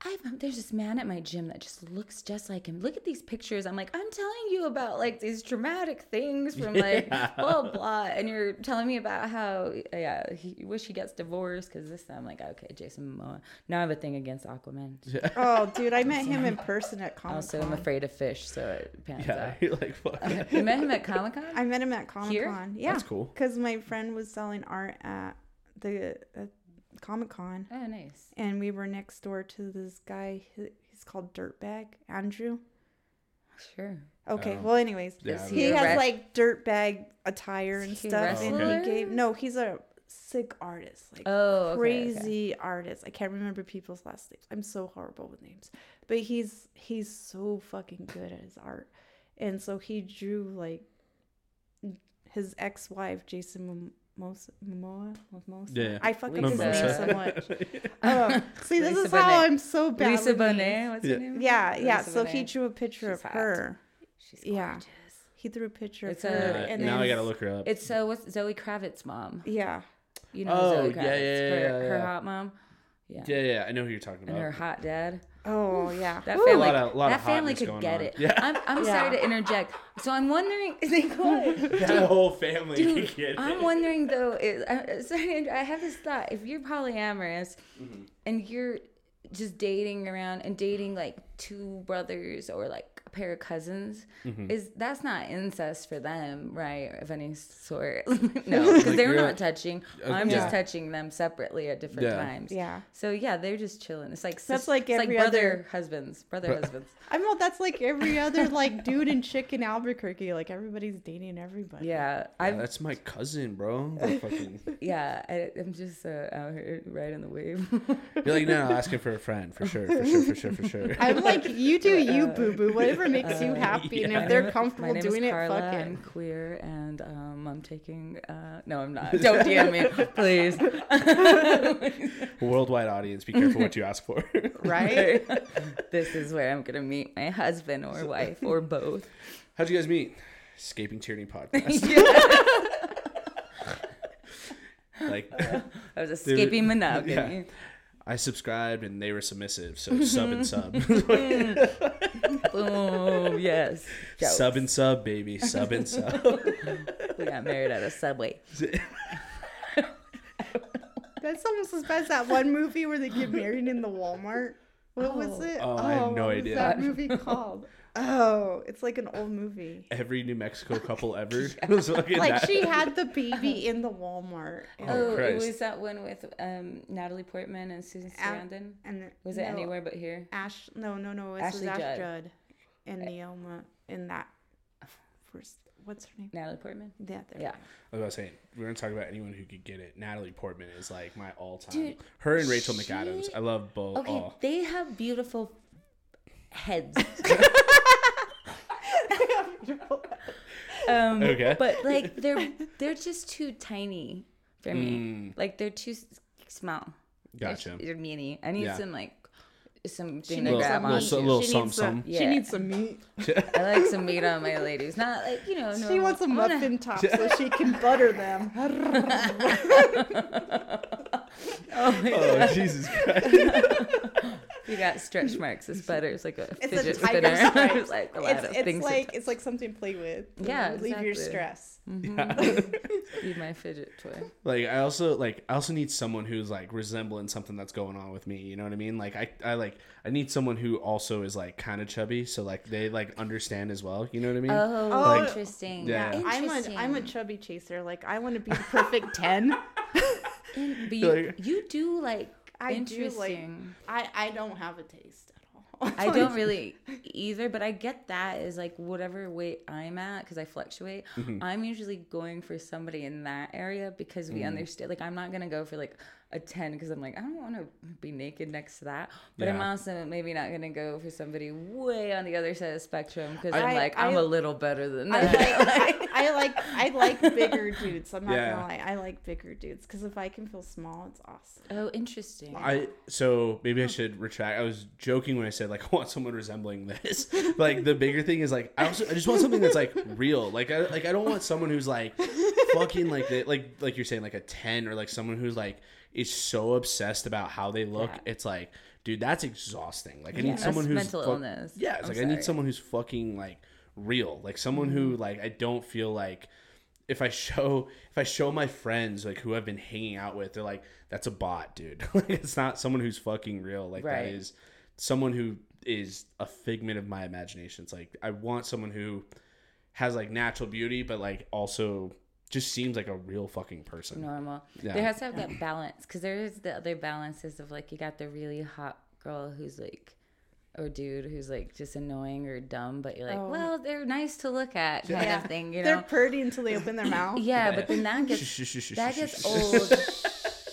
I, there's this man at my gym that just looks just like him. Look at these pictures. I'm like, I'm telling you about like these dramatic things from like *laughs* blah blah, and you're telling me about how yeah, he wish he gets divorced because this time I'm like, okay, Jason Momoa. Now I have a thing against Aquaman. *laughs* Oh, dude, I met him in *laughs* person at Comic Also, I'm afraid of fish, so it pans Yeah, out. you're like fuck. You met him at Comic Con? I met him at Comic Con. Yeah, That's cool. Because my friend was selling art at the uh, Comic Con, Oh, nice. and we were next door to this guy. He's called Dirtbag Andrew. Sure. Okay. Oh. well, anyways, Yeah, he he has re- like dirtbag attire and Is he stuff, and wrestler? he gave no. He's a sick artist, like Oh, okay, okay. crazy artist. I can't remember people's last names. I'm so horrible with names, but he's he's so fucking good at his art, and so he drew like his ex-wife Jason Mom- Momoa. Momoa. Yeah, yeah. I fucking Lisa. his name so much. *laughs* Oh, see, this Lisa is how Bonet. I'm so bad. Lisa. Bonet, what's Yeah. her name? Yeah, yeah. Lisa So he drew a picture She's of hot. her. She's Yeah. gorgeous. He threw a picture It's of her, Uh, and now I gotta look her up. It's so what's Zoe Kravitz's mom? yeah. You know Oh, Zoe yeah, Kravitz, yeah, yeah, her, yeah, her hot mom. Yeah. yeah, yeah, I know who you're talking about. And her hot dad. Oh yeah. That Woo. family, lot of- lot that of family could get on. it. Yeah. I'm, I'm Yeah. sorry to interject. So I'm wondering, *laughs* go ahead. that whole family Dude, can get I'm it. wondering though. Is, I, sorry, I have this thought. If you're polyamorous Mm-hmm. and you're just dating around and dating like two brothers or like a pair of cousins, Mm-hmm. is that's not incest for them, right? Of any sort. *laughs* no, because *laughs* Like, they're not touching. Uh, I'm yeah. just touching them separately at different Yeah. times. Yeah. So yeah, they're just chilling. It's like That's sis- like it's every like brother other- husbands, brother Bro- husbands. I know that's like every other like dude and chick in Albuquerque. Like everybody's dating everybody. Yeah, Yeah, that's my cousin, bro. *laughs* Fucking, yeah, I, I'm just uh, out here riding the wave. you're like, no, asking for a friend for sure, for sure, for sure, for sure. I'm like, you do you, boo boo. Whatever *laughs* makes you uh, happy, and if they're comfortable my name doing is it, Carla. fuck I'm it. queer, and um, I'm taking. Uh, no, I'm not. Don't DM me, *laughs* please. *laughs* Worldwide audience, be careful what you ask for. Right? this is where I'm gonna meet my husband or wife or both. How'd you guys meet? Escaping Tyranny podcast. like, I was escaping monogamy. yeah. I subscribed and they were submissive, so *laughs* sub and sub, *laughs* Boom. Yes. Jokes. sub and sub, baby, sub and sub. *laughs* We got married at a subway. That's almost as bad as that one movie where they get married in the Walmart. What was Oh. it? Oh, I oh, have no what idea. Was that movie called? Oh, it's like an old movie. Every New Mexico *laughs* couple ever *laughs* was fucking Like that. she had the baby in the Walmart. And, Oh, Oh, it was that one with um, Natalie Portman and Susan A- Sarandon. and Was it no, anywhere but here? Ash? No, no, no. It was Ashley Ash Judd. Judd, and Neoma in that first. What's her name? Natalie Portman. Yeah, there. Yeah. I was about to say, we're gonna talk about anyone who could get it. Natalie Portman is like my all-time. Dude, Her and Rachel she- McAdams. I love both. Okay, Oh. they have beautiful heads. *laughs* *laughs* um, Okay. But like they're *laughs* they're just too tiny for me. Mm. Like they're too s- small. They're- Gotcha. They're mini. I need Yeah. some like something She to grab some on. little- meat. a little she some- needs some. some. She needs some meat. *laughs* I like some meat on my ladies. Not like you know. She normal- wants a wanna- muffin top so she can butter them. Oh my Oh god! Jesus Christ! You got stretch marks. This butter is like a It's fidget a tiger spinner. *laughs* stripe. It's like a lot It's, of it's things. like touch. it's like something to play with. You Yeah, know, leave your exactly. stress. Mm-hmm. Be *laughs* my fidget toy. like I also like I also need someone who's like resembling something that's going on with me. You know what I mean? Like I I like I need someone who also is like kind of chubby, so like they like understand as well. You know what I mean? Oh, Like- interesting. Yeah. I'm a Interesting. I'm a chubby chaser. Like I want to be the perfect ten. *laughs* In- but you, Like- you do like I do, like- interesting. I I don't have a taste at all. *laughs* I don't really *laughs* either, but I get that is like whatever weight I'm at because I fluctuate. Mm-hmm. I'm usually going for somebody in that area because Mm. we understand. Like I'm not gonna go for like a ten because I'm like I don't want to be naked next to that. But I'm Yeah. also maybe not gonna go for somebody way on the other side of the spectrum because I'm like I- I'm a little better than I that. like I, *laughs* I like I like bigger dudes. I'm not Yeah. gonna lie. I like bigger dudes because if I can feel small, it's awesome. oh, interesting. I so maybe I should retract. I was joking when I said like *laughs* I want someone resembling this. *laughs* like the bigger thing is like I also I just want something that's like real. Like I like I don't want someone who's like fucking like the, like like you're saying like a ten or like someone who's like is so obsessed about how they look. Yeah. It's like dude, that's exhausting. Like I Yeah, need someone who's mental fu- illness. Yeah, it's I'm like I need someone who's fucking like real. Like someone who Mm-hmm. like I don't feel like if I show if I show my friends like who I've been hanging out with, they're like, "That's a bot, dude." *laughs* like it's not someone who's fucking real. Like that Right. is someone who is a figment of my imagination. It's like I want someone who has like natural beauty, but like also just seems like a real fucking person. normal. Yeah. There has to have that balance because there is the other balances of like you got the really hot girl who's like, or dude who's like just annoying or dumb, but you're like, Oh. well, they're nice to look at kind Yeah. of thing, you know, They're pretty until they open their mouth. *laughs* Yeah, but then that *laughs* gets that gets shh, shh. old.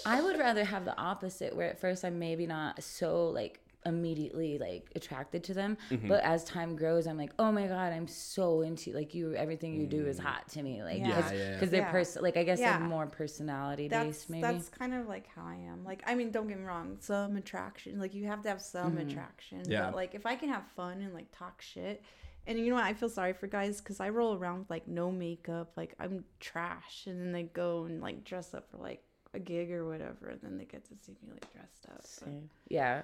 I would rather have the opposite, where at first I'm maybe not so like immediately like attracted to them, Mm-hmm. but as time grows, I'm like, oh my god, I'm so into like you. Everything you do is hot to me, like Yeah. because Yeah, yeah, yeah. they're Yeah. person like I guess Yeah. they're more personality that's based, maybe. that's kind of like how I am. Like I mean, don't get me wrong, some attraction. Like you have to have some Mm-hmm. attraction. Yeah. But like if I can have fun and like talk shit, and you know what, I feel sorry for guys because I roll around with like no makeup, like I'm trash, and then they go and like dress up for like a gig or whatever, and then they get to see me like dressed up. But, Yeah.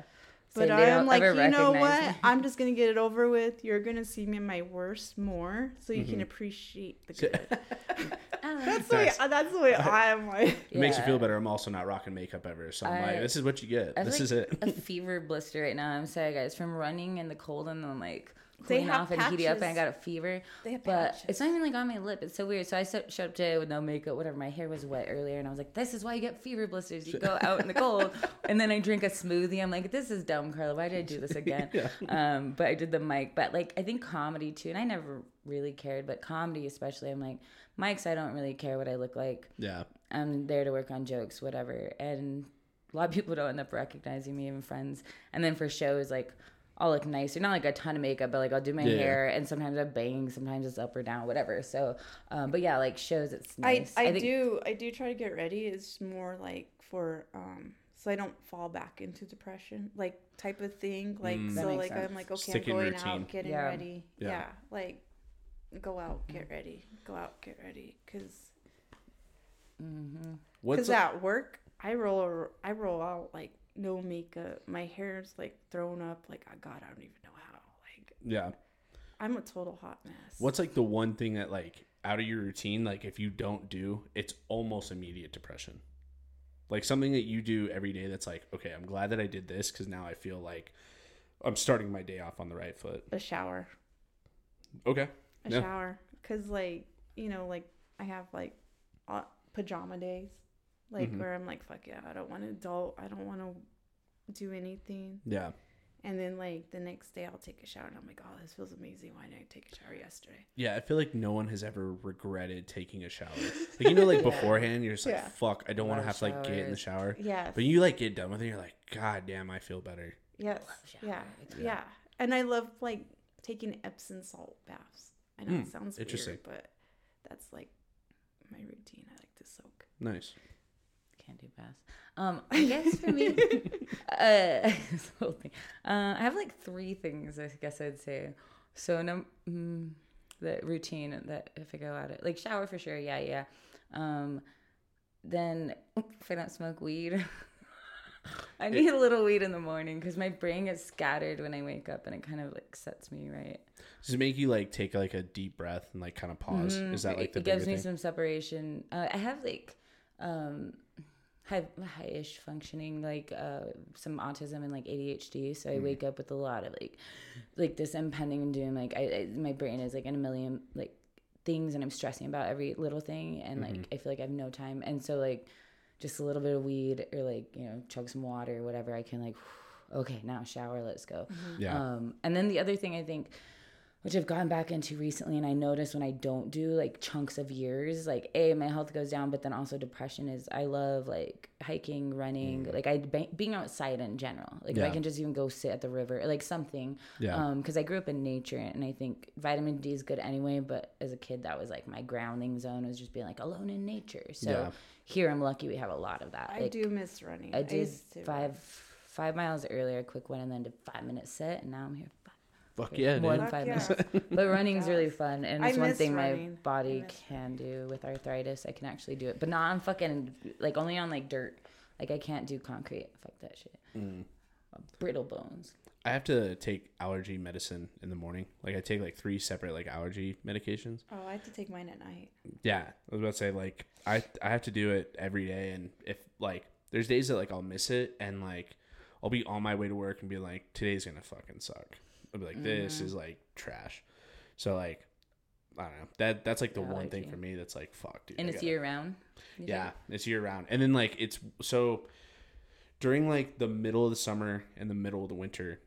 But Same, I'm like, you know what? me. I'm just gonna get it over with. You're gonna see me in my worst more, so you Mm-hmm. can appreciate the good. *laughs* *laughs* Ah, that's the way. Nice. That's the way I am. Like. It makes you feel better. I'm also not rocking makeup ever, so I'm like, this is what you get. I This like, is it. a fever blister right now. I'm sorry, guys, from running in the cold and then like They cooling have off and heating up, and I got a fever. They have but patches. it's not even like on my lip. It's so weird. So I showed up today with no makeup, whatever. My hair was wet earlier, and I was like, "This is why you get fever blisters. You go *laughs* out in the cold." and then I drink a smoothie. I'm like, "This is dumb, Carla. Why did I do this *laughs* again?" um, but I did the mic. But like, I think comedy too, and I never really cared, but comedy especially, I'm like, mics. I don't really care what I look like. yeah. I'm there to work on jokes, whatever. And a lot of people don't end up recognizing me, even friends. And then for shows, like I'll look nicer, not like a ton of makeup, but like I'll do my Yeah. hair, and sometimes I bang, sometimes it's up or down, whatever. So, um, but yeah, like shows, it's I, nice. I, think- do I do try to get ready. It's more like for um so I don't fall back into depression like type of thing. Like Mm. So like sense. I'm like okay Stick I'm going routine. out getting Yeah. ready. Yeah. Yeah. like go out get ready. Go out get ready because What's because at work I roll I roll out like no makeup. My hair's like thrown up. Like I God I don't even know how. Like yeah. I'm a total hot mess. What's like the one thing that like out of your routine, like if you don't do, it's almost immediate depression. Like something that you do every day that's like, okay, I'm glad that I did this because now I feel like I'm starting my day off on the right foot. A shower. Okay. A Yeah. shower. Cause like you know like I have like uh, pajama days, like Mhm. where I'm like fuck yeah I don't want to adult I don't want to do anything. Yeah. And then like the next day I'll take a shower and I'm like oh this feels amazing why didn't I take a shower yesterday? Yeah, I feel like no one has ever regretted taking a shower. Like you know, like *laughs* beforehand, you're just like, Yeah. "Fuck, I don't want to Love have to like get in the shower." Yeah. But you like get done with it, you're like, "God damn, I feel better." Yes. Yeah. showers. Yeah. And I love like taking Epsom salt baths. I know Mm, it sounds interesting. weird, but that's like my routine. I like to soak. Nice. Can't do baths. Um, I guess for me, *laughs* uh, *laughs* this whole thing. Uh, I have like three things. I guess I'd say. So num mm, the routine that if I go at it, like shower for sure. Yeah, yeah. Um, then if I don't smoke weed, *laughs* I need a little weed in the morning because my brain gets scattered when I wake up, and it kind of like sets me right. Does it make you like take like a deep breath and like kind of pause? Is that like it, the it gives me thing? some separation. Uh, I have like um high high-ish functioning like uh some autism and like ADHD so I Mm-hmm. wake up with a lot of like like this impending doom like I, I my brain is like in a million like things and I'm stressing about every little thing and like Mm-hmm. I feel like I have no time and so like just a little bit of weed or like you know chug some water or whatever I can like *sighs* okay now shower let's go Yeah. um, and then the other thing I think, which I've gone back into recently, and I notice when I don't do like chunks of years, like a my health goes down, but then also depression is. I love like hiking, running, like I being outside in general. Like if I can just even go sit at the river, like something. Yeah. Um, because I grew up in nature, and I think vitamin D is good anyway. But as a kid, that was like my grounding zone was just being like alone in nature. So Yeah. here I'm lucky we have a lot of that. I Like, do miss running. I did used to. five five miles earlier, a quick one, and then did five minute set, and now I'm here. Fuck yeah, more dude. than five yeah. minutes. *laughs* But running's really fun, and I it's one miss thing running. my I body miss can do with arthritis. I can actually do it, but not on fucking like only on like dirt. Like I can't do concrete. Fuck that shit. Mm. Brittle bones. I have to take allergy medicine in the morning. Like I take like three separate like allergy medications. Oh, I have to take mine at night. Yeah, I was about to say like I I have to do it every day, and if like there's days that like I'll miss it, and like I'll be on my way to work and be like today's gonna fucking suck. I'll be like this Mm-hmm. is like trash. So like I don't know that that's like the one thing Allergy. for me that's like fuck dude. And I it's gotta- year round. yeah, said? it's year round, and then like it's so during like the middle of the summer and the middle of the winter.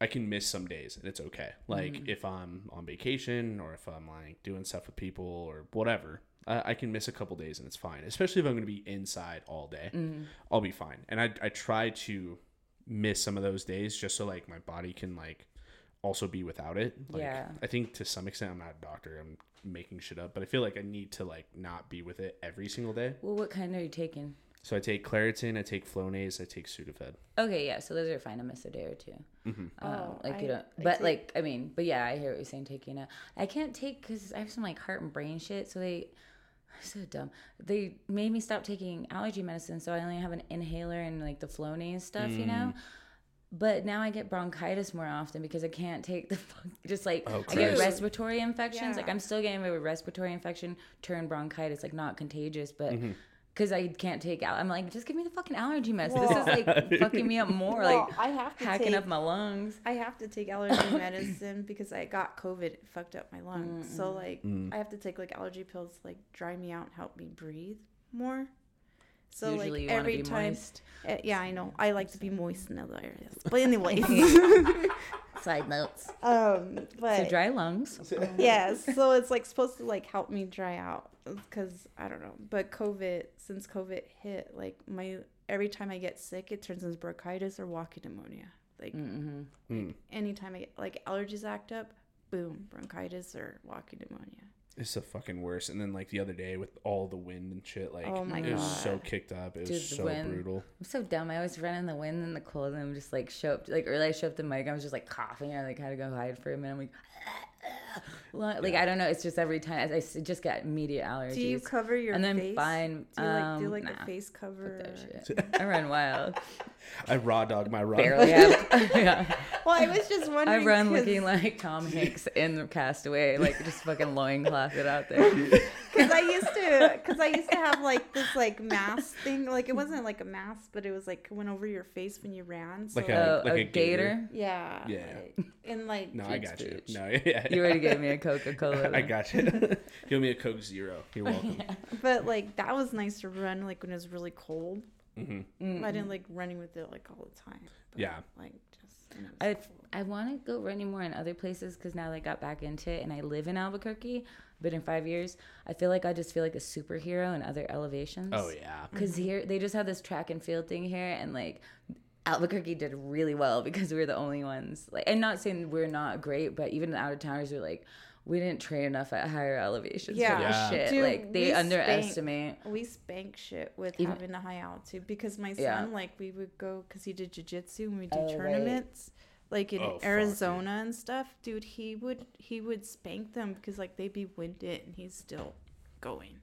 I can miss some days and it's okay. Like Mm-hmm. if I'm on vacation or if I'm like doing stuff with people or whatever, I, I can miss a couple days and it's fine. Especially if I'm going to be inside all day, Mm-hmm. I'll be fine. And I I try to miss some of those days just so like my body can like also be without it. Like, Yeah. I think to some extent I'm not a doctor. I'm making shit up, but I feel like I need to like not be with it every single day. Well, what kind are you taking? So I take Claritin, I take Flonase, I take Sudafed. Okay, yeah. So those are fine I miss a day or 2 Mm-hmm. Um, Oh, like you I- don't, I but take- like I mean, but yeah, I hear what you're saying. Taking a, I can't take because I have some like heart and brain shit. So they, *sighs* so dumb. They made me stop taking allergy medicine, so I only have an inhaler and like the Flonase stuff, you know. But now I get bronchitis more often because I can't take the *laughs* just like Oh, I get respiratory infections. Like I'm still getting a respiratory infection, turn bronchitis, like not contagious, but. Mm-hmm. Because I can't take out, I'm like, just give me the fucking allergy meds. Well- this is like *laughs* fucking me up more, Well, like I have to hacking take, up my lungs. I have to take allergy *coughs* medicine because I got COVID. It fucked up my lungs. So like Mm. I have to take like allergy pills to, like dry me out and help me breathe more. So Usually like you every be time, moist. Uh, yeah, I know. I like to be moist in other areas. *laughs* But anyways, *laughs* Side notes. um, but So dry lungs. *laughs* yeah, so it's like supposed to like help me dry out because I don't know. But COVID, since COVID hit, like my every time I get sick, it turns into bronchitis or walking pneumonia. Like Mm-hmm. Mm. anytime I get like allergies act up, boom, bronchitis or walking pneumonia. It's the fucking worst. And then like the other day with all the wind and shit, like Oh my it was so kicked up. It was Dude, the so wind. brutal. I'm so dumb. I always run in the wind and the cold, and I'm just like show up. Like early, I show up the mic. I was just like coughing. I like had to go hide for a minute. I'm like, Well, like I don't know. It's just every time I just get media allergies. Do you cover your and then face? fine. Do you like do you um, like nah, a face cover? *laughs* I run wild. I raw dog my run. Barely have. *laughs* yeah. Well, I was just wondering. I wondering. run 'cause- looking like Tom Hanks in Castaway, like just fucking loincloth it out there. *laughs* Because I used to, because I used to have like this like mask thing. Like it wasn't like a mask, but it was like went over your face when you ran. So Like like, a- Oh, like a, a gaiter? gaiter. yeah, Yeah. like- and like No, I Peach got you. No, *laughs* yeah. You already gave me a Coca Cola. *laughs* I got you. *laughs* Give me a Coke Zero. You're welcome. But like that was nice to run like when it was really cold. hmm I didn't like running with it like all the time. But, Yeah. Like just. when it I helpful. I want to go running more in other places because now that I got back into it and I live in Albuquerque. Been in five years. I feel like I just feel like a superhero in other elevations. Oh yeah. Because mm-hmm. here they just have this track and field thing here, and like Albuquerque did really well *laughs* because we were the only ones. Like, and not saying we're not great, but even the out of towners were like, we didn't train enough at higher elevations Yeah. for this Yeah. shit. Dude, like they we underestimate. we spank shit with Even- having a high altitude because my son Yeah. like we would go because he did jujitsu and we do Oh, right. Tournaments like in Oh, fuck, Arizona and stuff. Dude, he would he would spank them because like they'd be winded and he's still going,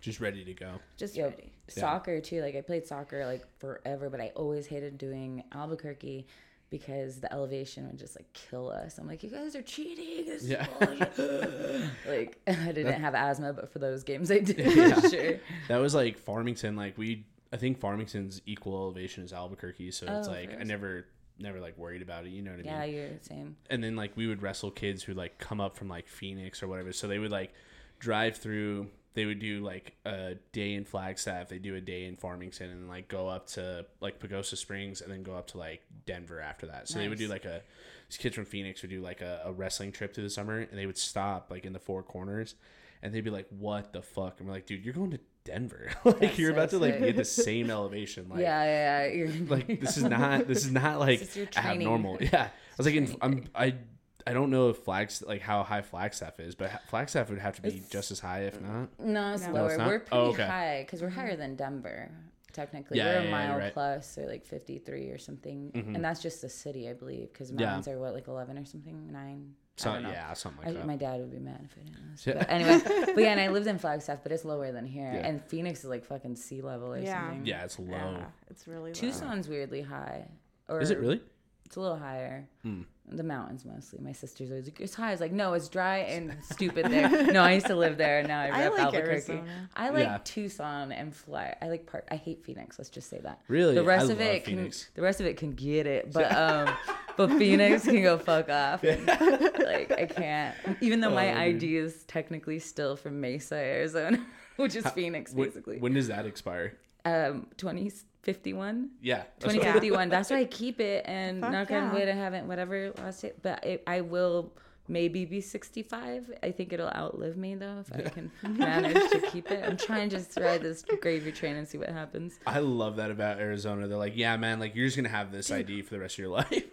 Just ready to go. just Yo, ready. soccer too. Like I played soccer like forever, but I always hated doing Albuquerque because the elevation would just like kill us. I'm like, you guys are cheating. This Yeah. *laughs* like *laughs* I didn't have asthma, but for those games I did. *laughs* Yeah. sure. That was like Farmington. Like we, I think Farmington's equal elevation as Albuquerque, so it's Oh, like I never, never like worried about it. You know what I Yeah, mean? Yeah, you're the same. And then like we would wrestle kids who like come up from like Phoenix or whatever. So they would like drive through. They would do like a day in Flagstaff. They do a day in Farmington, and like go up to like Pagosa Springs, and then go up to like Denver after that. So they would do like a. These kids from Phoenix would do like a, a wrestling trip through the summer, and they would stop like in the four corners, and they'd be like, "What the fuck?" And we're like, "Dude, you're going to Denver. *laughs* like That's you're so about to like be at the same elevation. *laughs* Like, yeah, yeah, yeah. Like this is *laughs* not this is not like This is your training. abnormal. Yeah, I was like, in, I'm I I don't know if flags like how high Flagstaff is, but Flagstaff would have to be It's- just as high, if not. no, it's No. No, lower. it's? We're pretty Oh, okay. high because we're higher than Denver. Technically, Yeah, we're yeah, a mile right. plus, or like fifty-three or something, Mhm. and that's just the city, I believe, because Yeah. mountains are what like eleven or something, nine. I So yeah, something I, like that. my dad would be mad if I didn't know this. Yeah. But anyway, *laughs* but yeah, and I lived in Flagstaff, but it's lower than here. Yeah. And Phoenix is like fucking sea level or Yeah. something. yeah, it's low. Yeah, it's really low. Tucson's weirdly high. Or Is it really? It's a little higher. Hmm. The mountains mostly. My sister's always like, it's high. It's like, no, it's dry *laughs* and stupid there. no, I used to live there. and Now I I like Albuquerque. Arizona. I like Yeah. Tucson and fly. I like part. I hate Phoenix. Let's just say that. Really? The rest I of love it Phoenix. can. The rest of it can get it, but *laughs* um, but Phoenix can go fuck off. And, *laughs* like I can't. Even though my Oh, dude. ID is technically still from Mesa, Arizona, which is Phoenix Wh- basically. when does that expire? Um, twenty fifty one. Yeah, 2051. That's why I keep it, and Fuck knock yeah. on wood, I haven't whatever lost it, but it, I will maybe be 65. I think it'll outlive me though if I can manage to keep it. I'm trying to just ride this gravy train and see what happens. I love that about Arizona. They're like, yeah, man, like you're just gonna have this ID for the rest of your life.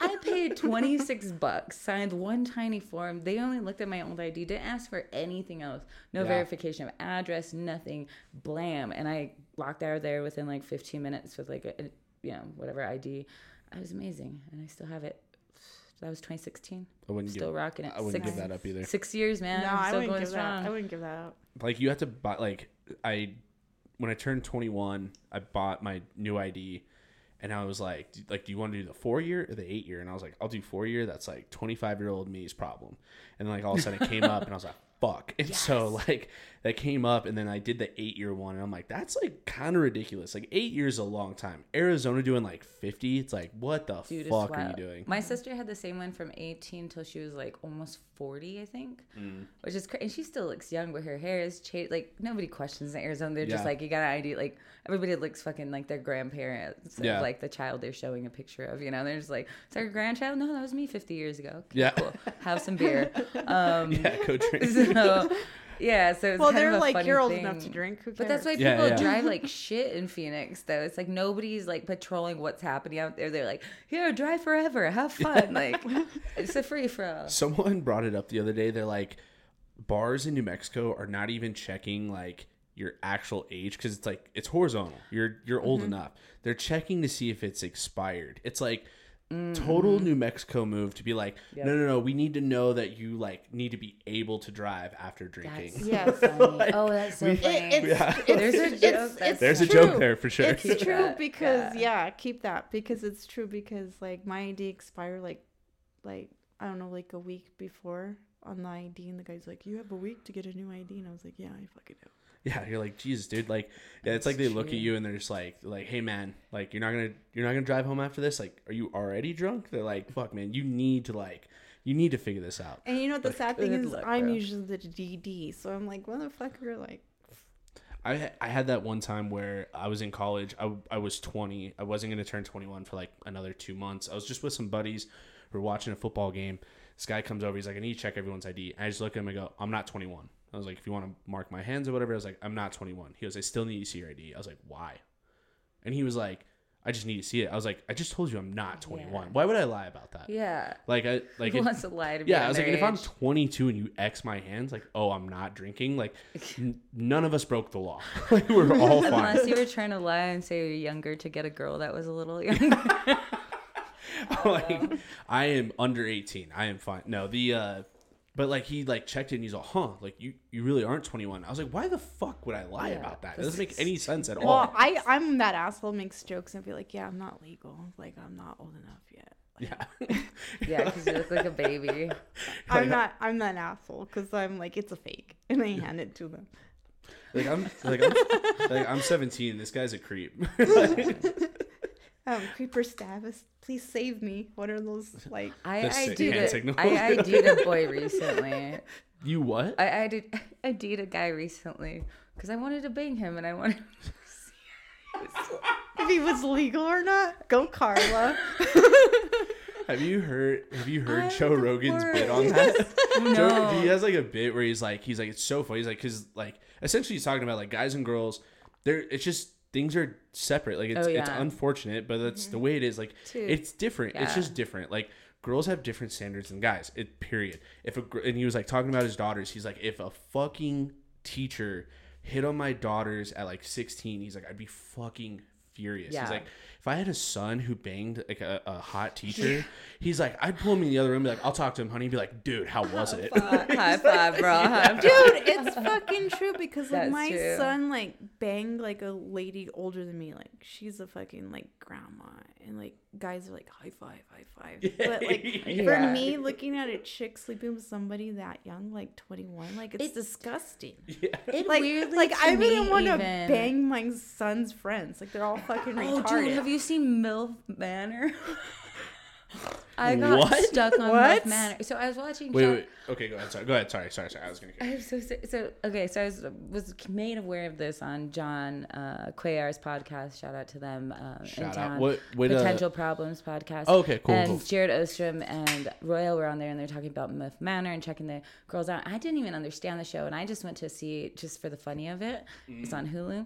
I paid 26 bucks, signed one tiny form. They only looked at my old ID, didn't ask for anything else. No Yeah. verification of address, nothing. Blam. And I walked out of there within like 15 minutes with like a, a you know, whatever ID. I was amazing. And I still have it. That was 2016. I wouldn't Still give, rocking it. I wouldn't Six, give that up either. six years, man. No, I'm I wouldn't going give strong. that. I wouldn't give that up. Like you have to buy like I when I turned 21, I bought my new ID. And I was like, like, do you want to do the four year or the eight year? And I was like, I'll do four year. That's like 25 year old me's problem. And then like all of a sudden it came up and I was like, fuck. And so like that came up and then I did the eight year one and I'm like, that's like kind of ridiculous. Like eight years is a long time. Arizona doing like 50. It's like, what the Dude, fuck are you doing? My sister had the same one from 18 till she was like almost 40, I think, Mm. which is crazy. And she still looks young, but her hair is cha- like nobody questions in Arizona. They're just like, you got an ID. Like everybody looks fucking like their grandparents, of, Yeah. like the child they're showing a picture of. You know, they're just like, is that your grandchild? No, that was me 50 years ago. Okay, Yeah. cool. Have some beer. *laughs* Um, yeah, go drink. *laughs* so yeah, so it's Well, kind they're of a like you're old thing. enough to drink. Who cares? But that's why people Yeah, yeah. drive *laughs* like shit in Phoenix, though. It's like nobody's like patrolling what's happening out there. They're like, here, drive forever, have fun. Like, *laughs* it's a free for all. Someone brought it up the other day. They're like, bars in New Mexico are not even checking like your actual age because it's like it's horizontal. You're you're old Mm-hmm. enough. They're checking to see if it's expired. It's like Mm-hmm. total New Mexico move to be like, no, no, no. We need to know that you like need to be able to drive after drinking. That's *laughs* Yes. funny. oh, that's so funny. It- it's, Yeah. it's, There's a joke There's a joke there for sure. It's Keep true that, because yeah. yeah. keep that because it's true because like my ID expired like like I don't know like a week before on the ID and the guy's like you have a week to get a new ID and I was like yeah I fucking do. Yeah, you're like, Jesus, dude. Like, yeah, it's like they look at you and they're just like, like, hey, man, like, you're not gonna, you're not gonna drive home after this. Like, are you already drunk? They're like, fuck, man, you need to like, you need to figure this out. And you know what the sad thing is? luck, I'm bro. usually the DD, so I'm like, what the fuck like, I ha- I had that one time where I was in college. I, I was 20. I wasn't gonna turn 21 for like another two months. I was just with some buddies. We were watching a football game. This guy comes over. He's like, I need to check everyone's ID. I just look at him and go, I'm not 21. I was like, if you want to mark my hands or whatever, I was like, I'm not 21. He goes, I still need to see your ID. I was like, why? And he was like, I just need to see it. I was like, I just told you I'm not 21. Yeah. Why would I lie about that? Yeah. Like I like Who it- wants to lie to yeah, I was like, if I'm 22 and you X my hands, like, oh, I'm not drinking, like, *laughs* n- none of us broke the law. *laughs* like, we're all fine. Unless you were trying to lie and say you're younger to get a girl that was a little *laughs* younger. like, I am under 18. I am fine. No, the, uh, but like, he like checked it and he's like, huh, like, you, you really aren't 21. I was like, why the fuck would I lie Yeah, about that? It doesn't make any sense at all. well, I I'm that asshole makes jokes and be like, yeah, I'm not legal, like I'm not old enough yet. yeah. *laughs* yeah, because you look like a baby. *laughs* *laughs* I'm not I'm that asshole because I'm like it's a fake, and I hand it to them. like, I'm, like, I'm, like, I'm 17. This guy's a creep. Um, creeper status, please save me. What are those like? *laughs* I The sick ID'd hand a. I *laughs* ID'd a boy recently. you what? I ID'd, I ID'd *laughs* a guy recently because I wanted to bang him and I wanted. To see if he was legal or not? Go Carla. Have you heard? Have you heard I'm Joe the Rogan's bit on that? Joe, No. he has like a bit where he's like, he's like, it's so funny. He's like, because like essentially he's talking about like guys and girls. They're it's just things are separate. Like it's Oh, it's unfortunate, but that's the mm-hmm. way it is. Like Too. it's different. It's just different. Like girls have different standards than guys. It period. If a and he was like talking about his daughters. He's like, if a fucking teacher hit on my daughters at like 16, he's like, I'd be fucking furious. Yeah. He's like, I had a son who banged like a, a hot *laughs* teacher, he's like, I'd pull him in the other room, and be like, I'll talk to him, honey. He'd be like, dude, how was it? *laughs* High five, bro. High five. *laughs* Dude, it's fucking true because like That's my true. son like banged like a lady older than me. Like she's a fucking like grandma, and like guys are like high five, high five. *laughs* But like for me, looking at a chick sleeping with somebody that young, like twenty one, like it's, disgusting. *laughs* Yeah. It Like, weirdly like to I me wouldn't want to bang my son's friends. Like they're all fucking Oh, retarded. dude, have you seen MILF Manor? *laughs* *laughs* I got What? stuck on What? Manor. So I was watching. Wait, wait. Okay, go ahead. Sorry. Go ahead. Sorry. Sorry. Sorry. I was gonna. I'm so so, so okay. So I was was made aware of this on John uh, Cuellar's podcast. Shout out to them. Um, Shout out. What- what, uh, potential problems podcast? Oh, okay, cool, And cool. Jared Ostrom and Royal were on there, and they're talking about MILF Manor and checking the girls out. I didn't even understand the show, and I just went to see just for the funny of it. It's on Hulu.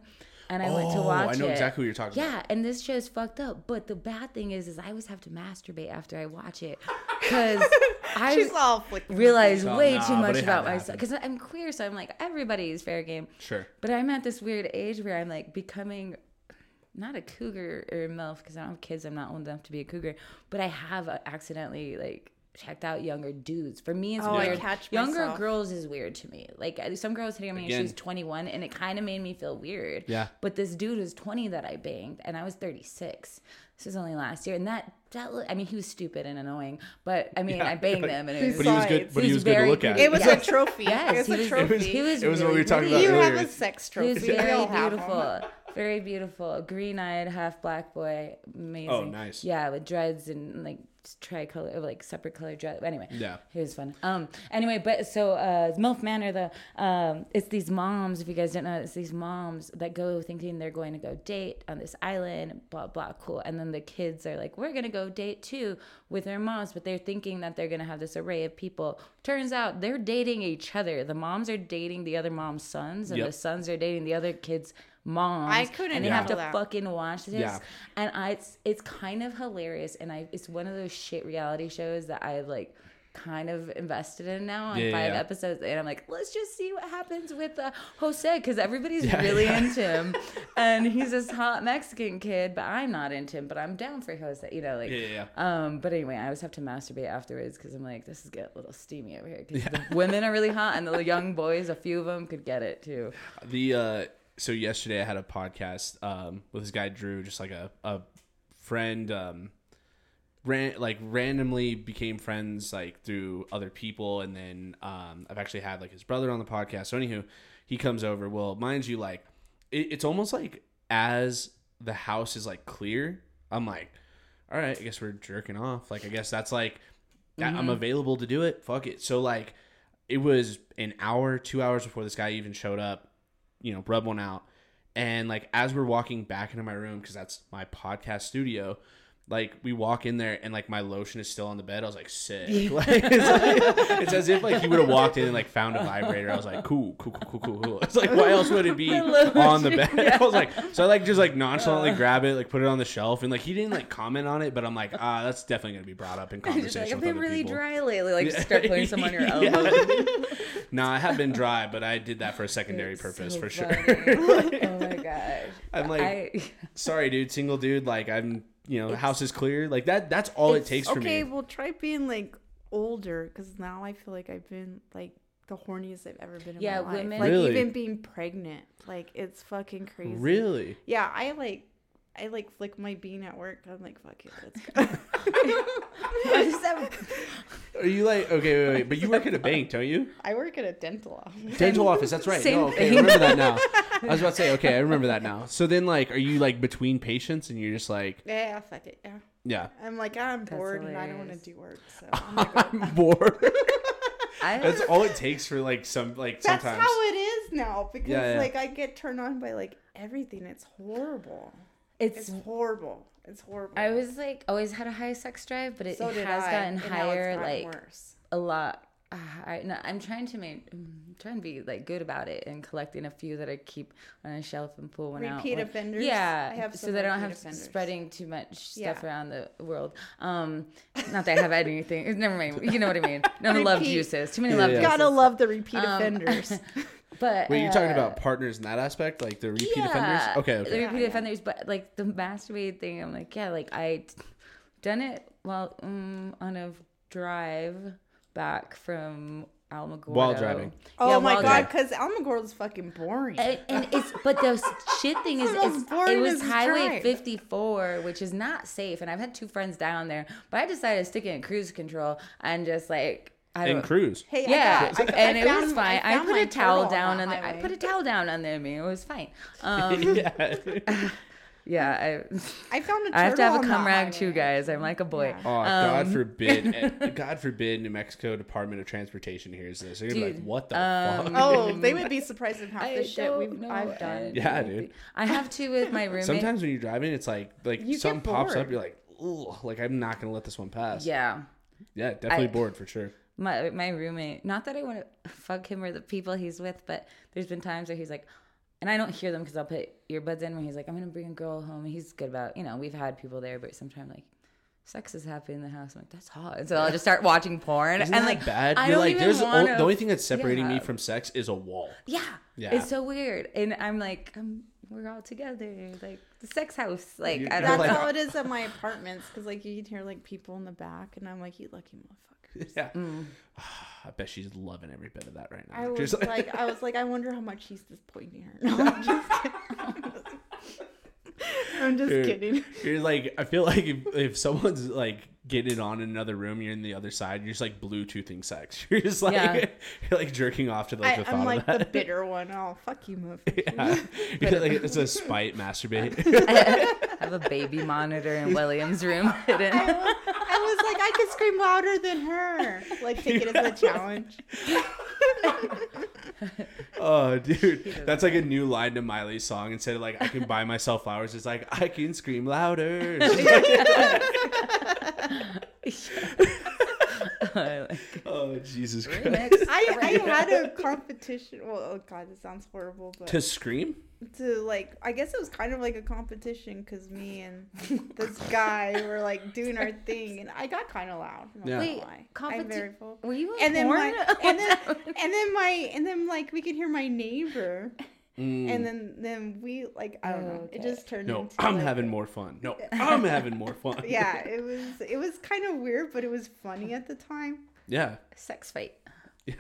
And I went to watch it. Oh, I know it. exactly what you're talking yeah, about. and this show's fucked up. But the bad thing is, is I always have to masturbate after I watch it because *laughs* I She's all flicking. realize Oh, way nah, too much about myself because I'm queer, so I'm like everybody's fair game. Sure. But I'm at this weird age where I'm like becoming not a cougar or a milf because I don't have kids. I'm not old enough to be a cougar, but I have uh, accidentally like checked out younger dudes. For me, it's Oh, I weird. catch younger myself. girls is weird to me. Like uh, some girls hitting on me, and she Again. was 21, and it kind of made me feel weird. Yeah. But this dude was 20 that I banged, and I was 36. This was only last year, and that that I mean, he was stupid and annoying, but I mean, Yeah, I *laughs* banged but- him, and it was But he was good. But he he's was good to look at. It was Yes. a trophy. Yes, it was he a was- trophy. He was. It was what we were talking pretty. about you earlier. have a sex He was trophy. Very all beautiful, very beautiful, green-eyed, half black boy, amazing. Oh, nice. Yeah, with dreads and like tricolor, like separate color dread. Anyway, Yeah. it was fun. Um, anyway, but so uh, MILF Manor, the um, it's these moms. If you guys don't know, it's these moms that go thinking they're going to go date on this island, blah blah, cool. And then the kids are like, we're gonna go date too with their moms, but they're thinking that they're gonna have this array of people. Turns out they're dating each other. The moms are dating the other mom's sons, and Yep. the sons are dating the other kids' moms. I couldn't and they have to that. fucking watch this. Yeah. And I, it's it's kind of hilarious, and I it's one of those shit reality shows that I like kind of invested in now on Yeah, yeah, five yeah. episodes, and I'm like, let's just see what happens with uh, Jose because everybody's *laughs* Yeah, really yeah. into him, *laughs* and he's this hot Mexican kid, but I'm not into him, but I'm down for Jose, you know, like. Yeah, yeah, Um, but anyway, I always have to masturbate afterwards because I'm like, this is getting a little steamy over here. Because the *laughs* women are really hot, and the young boys, a few of them could get it too. The uh so yesterday I had a podcast um with this guy Drew, just like a a friend um ran like randomly became friends like through other people and then um I've actually had like his brother on the podcast. So anywho, he comes over. Well, mind you, like it, it's almost like as the house is like clear, I'm like, all right, I guess we're jerking off. Like I guess that's like that I'm available to do it. Fuck it. So like it was an hour, two hours before this guy even showed up. You know, rub one out, and like as we're walking back into my room because that's my podcast studio. Like we walk in there and like my lotion is still on the bed. I was like, sick. *laughs* Like, it's, like- it's as if like he would have walked in and like found a vibrator. I was like, cool, cool, cool, cool, cool, cool. It's like, why else would it be *laughs* on the bed? *laughs* I was like, so I like just like nonchalantly grab it, like put it on the shelf, and like he didn't like comment on it, but I'm like, ah, that's definitely gonna be brought up in conversation like, I've been really people. dry lately. Like, Yeah. start putting some on your Yeah. elbow. No, I have been dry, but I did that for a secondary It's purpose so for funny. sure. oh my gosh. I'm like, I, sorry, dude, single dude. Like, I'm, you know, the house is clear. Like that. That's all it it's- takes for me. okay, well, try being like older because now I feel like I've been like the horniest I've ever been in Yeah, my life. women- like Really? even being pregnant, like it's fucking crazy. Really? Yeah, I like. I like flick my bean at work. I'm like, fuck it, let's go. What is? *laughs* Are you like okay, wait, wait, but you work at a bank, don't you? I work at a dental office. Dental office. That's right. Same no, okay, I thing. remember that now. I was about to say, okay, I remember that now. So then, like, are you like between patients, and you're just like, Yeah, fuck it. Yeah, yeah, I'm like I'm bored and I don't want to do work, so *laughs* I'm. I'm bored. *laughs* That's all it takes for like some like That's sometimes. how it is now because Yeah, yeah. like I get turned on by like everything. It's horrible. It's. It's horrible. It's horrible. I was like always had a high sex drive, but it so has I, gotten and higher. gotten Like worse. a lot. Uh, I, no, I'm trying to make, I'm trying to be like good about it and collecting a few that I keep on a shelf and pull one out. Repeat when- offenders? Yeah, I have so some that I don't have offenders. spreading too much stuff Yeah. around the world. Um, not that I have anything. *laughs* Never mind. You know what I mean. No love juices. Too many Yeah, love yeah. juices. Gotta love the repeat Um, offenders. *laughs* But Wait, you're talking uh, about partners in that aspect, like the repeat offenders? yeah, Okay, The repeat Yeah, yeah. offenders, but like the masturbating thing, I'm like, yeah, like I done it while um, on a drive back from Alamogordo. While driving. oh Yeah, my god, dri- because Alamogordo is fucking boring. And, and it's but the *laughs* shit thing is the most it's, it was Highway drive. 54, which is not safe, and I've had two friends down there, but I decided to stick it in cruise control and just like I And don't. cruise. hey, Yeah, I got, I, and I it found, was fine. I, found put a towel down on on the. I put a towel down under me. It was fine. *laughs* Um, yeah. *laughs* yeah, I, I found a turtle I have to have a on cum rag too, guys. I'm like a boy. Yeah. Oh, God Um, forbid! *laughs* eh, God forbid! New Mexico Department of Transportation hears this. They're gonna be like, Dude, "What the um, fuck?" Oh, they would be surprised at half I the shit we've know, I've done. Yeah, don't dude. I have to with my roommate. Sometimes when you're driving, it's like like You something pops up. You're like, "Ugh!" Like I'm not gonna let this one pass. yeah. yeah, definitely bored for sure. My my roommate not that i want to fuck him or the people he's with but there's been times where he's like and i don't hear them because i'll put earbuds in when he's like i'm gonna bring a girl home he's good about you know we've had people there but sometimes like sex is happening in the house i'm like that's hot and so i'll just start watching porn Isn't and that like bad? I You're don't like, even there's wanna- the only thing that's separating me from sex is a wall. yeah Yeah. it's so weird and i'm like I'm, we're all together like the sex house like uh, You're- i you're That's like- how it is at my apartments because like you can hear like people in the back, and I'm like, you lucky motherfucker. *laughs* Yeah. Mm. *sighs* I bet she's loving every bit of that right now. I was Just like, I was like, I wonder how much he's disappointing her. *laughs* No, I'm just kidding. *laughs* I'm just Dude. kidding. You're like, I feel like if, if someone's like getting on in another room, you're in the other side. You're just like Bluetoothing sex. You're just like Yeah. you're like jerking off to like I, the thought I'm of like the that. bitter one. Oh, fuck you, motherfucker. yeah. You're like, it's a spite masturbate. I have a baby monitor in william's room hidden I was, I was like, I could scream louder than her. Like, take it as a challenge. *laughs* oh, dude, that's like a new line to Miley's song. Instead of like I can buy myself flowers, it's like I can scream louder. *laughs* oh Jesus Christ! I, I had a competition. Well, oh god, this sounds horrible, but To scream? To like, I guess it was kind of like a competition because me and *laughs* this guy were like doing our thing, and I got kind of loud. I'm Yeah. gonna Wait, lie. competi- I'm very full. were you in And then my, and then *laughs* and then my and then like we could hear my neighbor, Mm. and then then we like I don't know. It just turned no, into I'm like, having more fun. No, I'm *laughs* having more fun. Yeah, it was it was kind of weird, but it was funny at the time. yeah, sex fight. Yeah.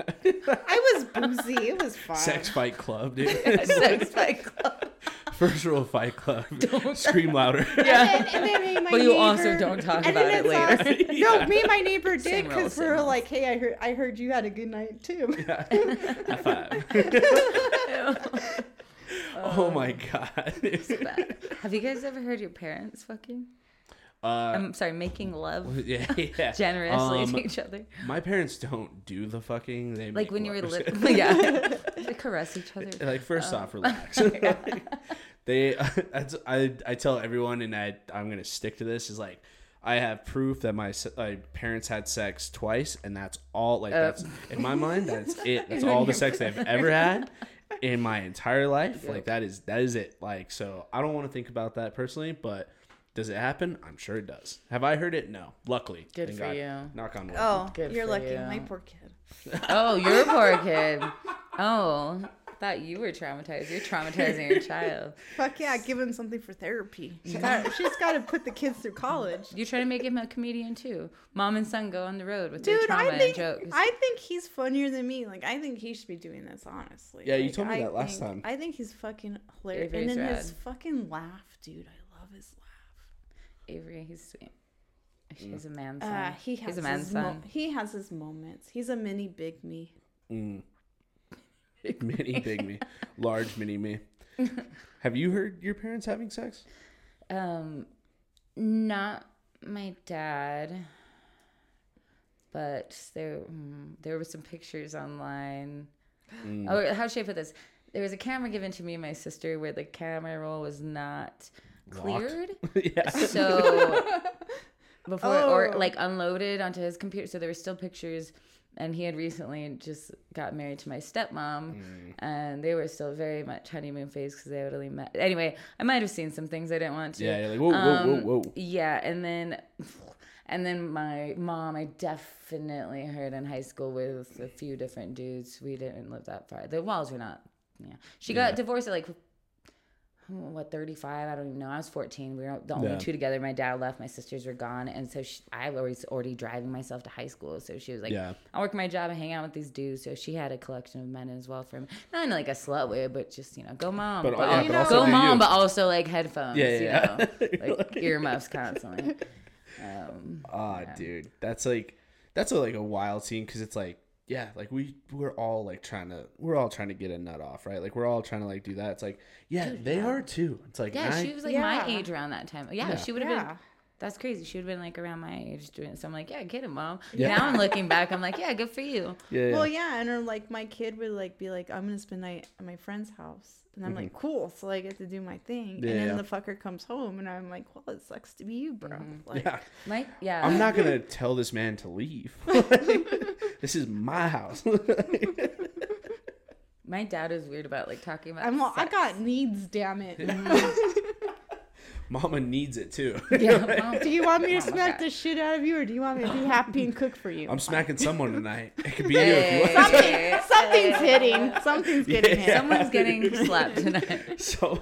I was boozy. It was fun. Sex fight club, dude. *laughs* sex fight *laughs* club. First rule of Fight Club. *laughs* Don't scream louder. Yeah. And then, and then me and my But you also don't talk about it it's later. us- No, me and my neighbor did because we same were rules. like, "Hey, I heard, I heard you had a good night too." High five. oh my god. Bad. Have you guys ever heard your parents fucking? Uh, I'm sorry, making love *laughs* yeah, *laughs* yeah. generously Um, to each other. My parents don't do the fucking. They Like when you were little. *laughs* yeah. They caress each other. like first Oh. off, relax. they, that's- I, I tell everyone, and I, I'm gonna stick to this. Is like, I have proof that my, my parents had sex twice, and that's all. Like Uh. that's in my mind. That's it. That's all the sex they've ever had in my entire life. Like that is that is it. Like so, I don't want to think about that personally, but. Does it happen? I'm sure it does. Have I heard it? No. Luckily. Good Thank for God. you. Knock on wood. Oh, Good you're for lucky. you. My poor kid. *laughs* Oh, you're a poor kid. Oh, thought you were traumatized. You're traumatizing your child. *laughs* Fuck yeah, give him something for therapy. She's got, she's got to put the kids through college. You try to make him a comedian too. Mom and son go on the road with their Dude, trauma I think and jokes. I think he's funnier than me. Like I think he should be doing this, honestly. Yeah, you Like, told me I that last think- time. I think he's fucking hilarious. Avery's and then his rad. fucking laugh, dude. I love his laugh. Avery, he's sweet. He's a man son. Uh, he has he's a man his mo- he has his moments. He's a mini big me. Mm. *laughs* mini big me, large mini me. Have you heard your parents having sex? Um, not my dad, but there mm, there were some pictures online. Mm. Oh, how should I put this? There was a camera given to me and my sister where the camera roll was not Locked. Cleared. *laughs* yeah. So *laughs* before or Oh. like unloaded onto his computer, so there were still pictures. And he had recently just got married to my stepmom, Mm. and they were still very much honeymoon phase because they had only met. Anyway, I might have seen some things I didn't want to. Yeah, like, whoa, whoa, whoa, Um, whoa. Yeah, and then *sighs* and then my mom, I definitely heard in high school with a few different dudes. We didn't live that far. The walls were not. Yeah, she got Yeah. divorced at like what 35 i don't even know. I was 14 we were the only Yeah. two together. My dad left. My sisters were gone. And so she, i was already driving myself to high school. So she was like Yeah. i work my job and hang out with these dudes. So she had a collection of men as well for me. Not in like a slut way but just you know go mom But, but, yeah, but also go mom you. but also like headphones Yeah, you yeah, yeah. know *laughs* like earmuffs *laughs* constantly. Um Ah, dude, that's like that's a, like a wild scene because it's like yeah, like we we're all like trying to we're all trying to get a nut off, right? Like we're all trying to like do that. It's like yeah, they are too. It's like yeah I- she was like my age around that time yeah, Yeah. she would have Yeah. been that's crazy. She would have been like around my age doing it. So I'm like, yeah, get him, mom. Yeah. Now I'm looking back, I'm like, *laughs* yeah, good for you. yeah, yeah. Well, yeah, and or like my kid would like be like, "I'm gonna spend night at my friend's house," and I'm like, "Cool," so I get to do my thing, Mm-hmm. Yeah, and then yeah. the fucker comes home, and I'm like, "Well, it sucks to be you, bro." Mm-hmm. Like, yeah. My yeah. I'm not gonna *laughs* tell this man to leave. *laughs* this is my house. My dad is weird about like talking about. I'm, I sex. got needs, damn it. Mama needs it too. *laughs* Yeah, mom- Do you want me to smack God. the shit out of you, or do you want me to be *laughs* happy and cook for you? I'm smacking someone tonight. It could be you if you want. Hey, Something's hitting. Something's getting hit. Someone's getting *laughs* slapped tonight. So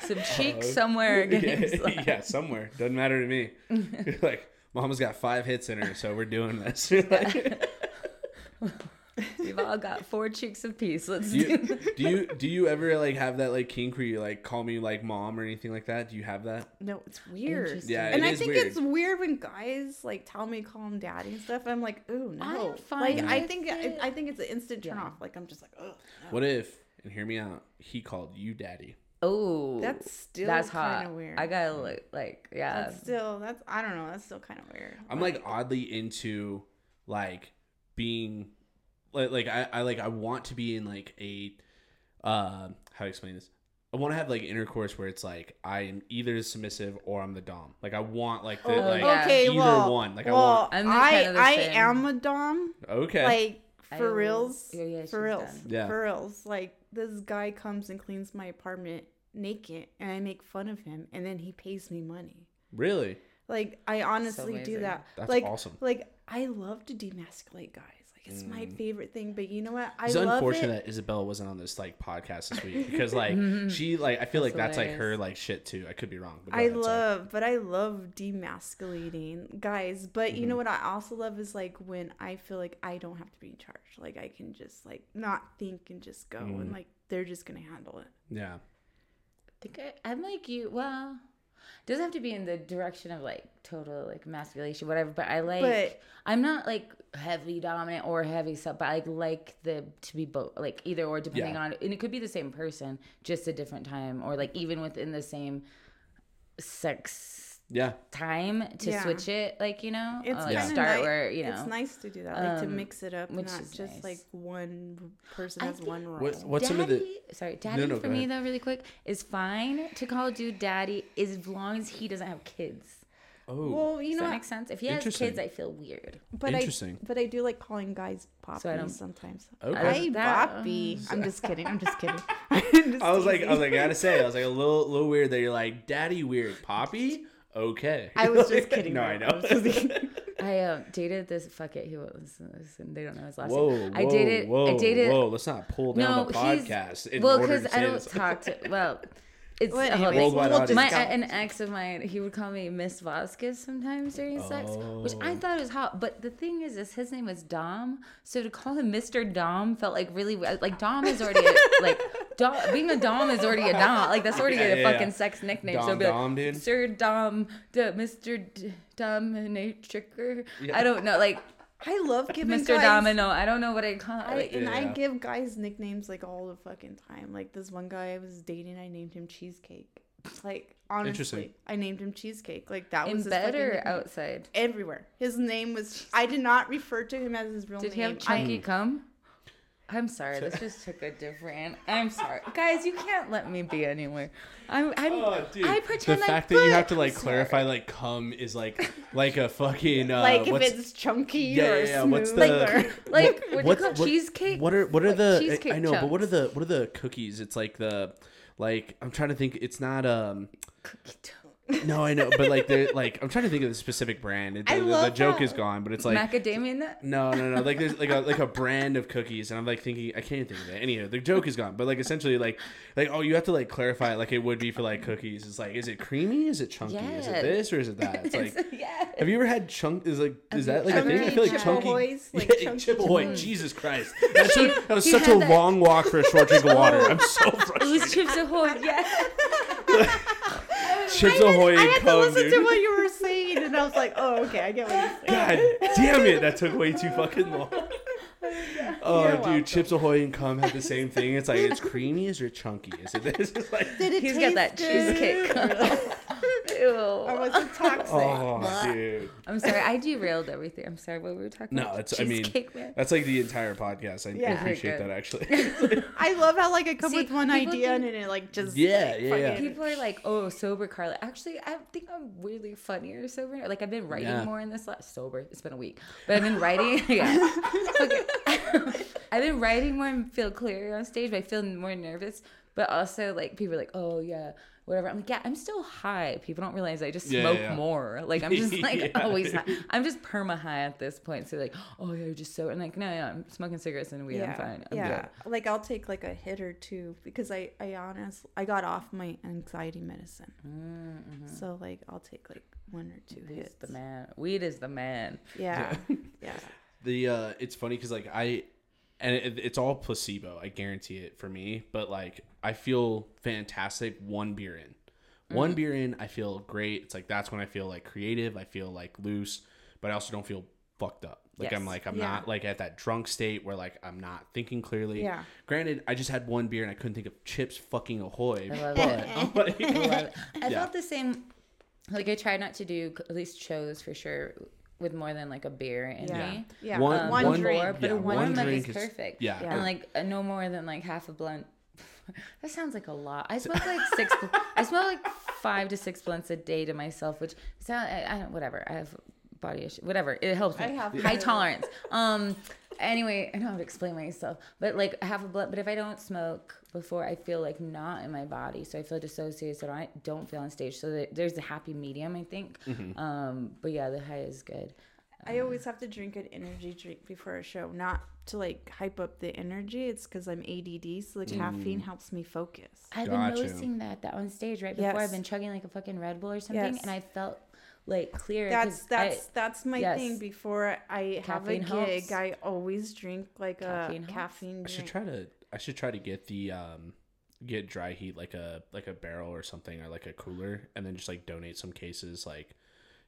Some cheek uh, somewhere getting yeah, slapped. yeah, somewhere doesn't matter to me. You're like, Mama's got five hits in her, so we're doing this. You're like, We've all got four cheeks of peace. Let's do do you *laughs* do you do you ever like have that like kink where you like call me like mom or anything like that? Do you have that? No, it's weird. Interesting. Yeah, and it I is think weird. it's weird when guys like tell me call him daddy and stuff. I'm like, ooh no. I'm like I think it. I, I think it's an instant turn Yeah. off. Like I'm just like, oh. What if and hear me out? He called you daddy. Oh, That's still that's kind hot. of weird. I gotta look like yeah. That's still that's I don't know. That's still kind of weird. I'm like oddly into like being like like I, I like I want to be in like a uh how to explain this. I want to have like intercourse where it's like I am either submissive or I'm the dom. Like I want like the Oh, like yeah. okay, either well, one. Like I well, want I'm I kind of the I same. am a dom. okay. Like for will- reals. Yeah, yeah, for reals. done. Yeah. For reals. Like this guy comes and cleans my apartment naked, and I make fun of him, and then he pays me money. really? Like I honestly do that. That's like, awesome. Like I love to demasculate guys. Like it's my favorite thing. But you know what? I It's love unfortunate it. that Isabella wasn't on this like podcast this week because *laughs* like she like I feel like That's that's like her like shit too. I could be wrong. But I ahead, sorry. love, but I love demasculating guys. But you Mm-hmm. know what I also love is like when I feel like I don't have to be in charge. Like I can just like not think and just go, Mm. and like they're just gonna handle it. Yeah. I think I, I'm like you. Well, doesn't have to be in the direction of like total like emasculation, whatever. But I like. But- I'm not like heavy dominant or heavy sub, but I like the to be both, like either or, depending Yeah. on, and it could be the same person, just a different time, or like even within the same sex Yeah. time to Yeah. switch it, like you know, It's like kinda start ni- where you know. It's nice to do that, like to um, mix it up, which not is just nice. like one person I has one role. What what's some of the sorry, daddy no, for me ahead. though, really quick, is fine to call a dude daddy as long as he doesn't have kids. oh well, you know, that what? make sense? If he has kids, I feel weird. but I Interesting. but I do like calling guys So I don't- poppies sometimes. Okay. Hi, That- Poppy. I'm just kidding. I'm just kidding. *laughs* I'm just I was like I was like I gotta say I was like a little little weird that you're like daddy weird poppy. *laughs* Okay. I was just *laughs* kidding. no. I I know. was just. *laughs* I um, dated this. Fuck it. He was. Listen, they don't know his last Whoa, name. whoa, I dated. whoa, I dated. whoa! Let's not pull down No, the he's podcast. in well, because I don't this. talk to. *laughs* Well, it's Well, hold on. anyways, Worldwide we'll. My an ex of mine, he would call me Miss Vasquez sometimes during sex, which I Oh. thought was hot. But the thing is, is his name was Dom, so to call him Mr. Dom felt like really like Dom is already a, like Dom, being a Dom is already a Dom. Like that's already Yeah, a yeah, fucking yeah. sex nickname. so Dom it'd be like, Dom, dude. Sir Dom, D- Mr. D- Dominatrix. Yeah. I don't know, like I love giving Mr. guys. Domino. I don't know what I call it. I, Like, and I give guys nicknames like all the fucking time. Like this one guy I was dating, I named him Cheesecake. Like honestly, Interesting. I named him Cheesecake. Like that in was his bed or nickname. outside? everywhere. His name was. I did not refer to him as his real name. Did he have chunky I, cum? I'm sorry, this just took a different. I'm sorry, guys. You can't let me be anywhere. I'm. I'm Oh, dude. I pretend the I fact that you have to like I'm clarify like cum is like like a fucking uh, like if what's, it's chunky yeah, or yeah, yeah, smooth. what's the- or- Like what, do you What's- call what- cheesecake? What are what are Like the cheesecake I know, but what are the what are the cookies? It's like the like I'm trying to think. It's not um. *laughs* No, I know, but like they're like I'm trying to think of the specific brand. It, I the, the joke that. is gone, but it's like macadamia nut? no, no, no. Like there's like a like a *laughs* brand of cookies, and I'm like thinking I can't think of it. Anyway, the joke is gone, but like essentially like like oh you have to like clarify it like it would be for like cookies. It's like is it creamy? Is it chunky? Is it this or is it that? It's like *laughs* yeah. have you ever had chunk? Is like is that like a thing? I feel like chunky. Like yeah, chunky Chip Ahoy. Jesus Christ, that, that was such a that- long walk for a short drink of oh. water. I'm so It frustrated. was Chips Ahoy. Yeah. I had, I had to listen dude. to what you were saying, and I was like, "Oh, okay, I get what you're saying." God damn it, that took way too fucking long. *laughs* *laughs* Oh, You're dude, welcome. Chips Ahoy and cum have the *laughs* same thing. It's like it's creamy. Is it chunky? Is it this? *laughs* It's like, Did it He's taste got that good? cheesecake. Ew. Or was it toxic? oh, dude. I'm sorry. I derailed everything. I'm sorry. What were we talking No, about? it's. I mean, man. that's like the entire podcast. I, I Yeah. appreciate that actually. I love how like I come See, with one idea think- and then it like just Yeah, like, yeah, yeah. People are like, "Oh, sober Carla." Actually, I think I'm really funnier sober. Like I've been writing Yeah. more in this last sober. It's been a week, but I've been writing. yeah, Okay. I've been writing more and feel clearer on stage. But I feel more nervous. But also, like people are like, "Oh yeah." Whatever. I'm like, yeah, I'm still high. People don't realize I just Yeah, smoke yeah. more. Like I'm just *laughs* like Yeah. always high. I'm just perma high at this point. So like, oh yeah, you're just so. And like, no, no, I'm smoking cigarettes and weed. I'm fine. I'm yeah. good. Like I'll take like a hit or two because I I honest I got off my anxiety medicine. Mm-hmm. So like I'll take like one or two He's hits. the man. Weed is the man. Yeah. *laughs* yeah. The uh it's funny because like i and it, it's all placebo i guarantee it for me but like i feel fantastic one beer in one Mm-hmm. beer in i feel great it's like that's when i feel like creative i feel like loose but i also don't feel fucked up like i'm like i'm Yeah. not like at that drunk state where like i'm not thinking clearly Yeah. granted i just had one beer and i couldn't think of chips fucking ahoy I love but it. I'm like- *laughs* I love. I *laughs* Yeah. felt the same. Like I try not to do at least shows for sure with more than like a beer in Yeah. me. Yeah. One- Um, one, one- drink. More, but yeah, a warm one up drink is is- perfect. yeah. Yeah. And like uh, no more than like half a blunt. *laughs* that sounds like a lot. I smoke like six. I smoke like five to six blunts a day to myself, which sound I, I don't whatever. I have body issue. Whatever. It helps me. I have high that. tolerance. Um. Anyway, I don't know how to explain myself, but like half a blunt. But if I don't smoke before, I feel like not in my body, so I feel dissociated. So I don't feel on stage. So there's a happy medium, I think. Mm-hmm. Um. But yeah, the high is good. I always have to drink an energy drink before a show, not to like hype up the energy. It's because I'm ADD, so the caffeine helps me focus. I've Gotcha. been noticing that that on stage right before Yes. I've been chugging like a fucking Red Bull or something, Yes. and I felt like clear. That's 'cause that's I, that's my yes. thing. Before I have a gig, helps. I always drink like Caffeine a helps. caffeine I drink. should try to. I should try to get the um, get dry heat like a like a barrel or something or like a cooler, and then just like donate some cases. Like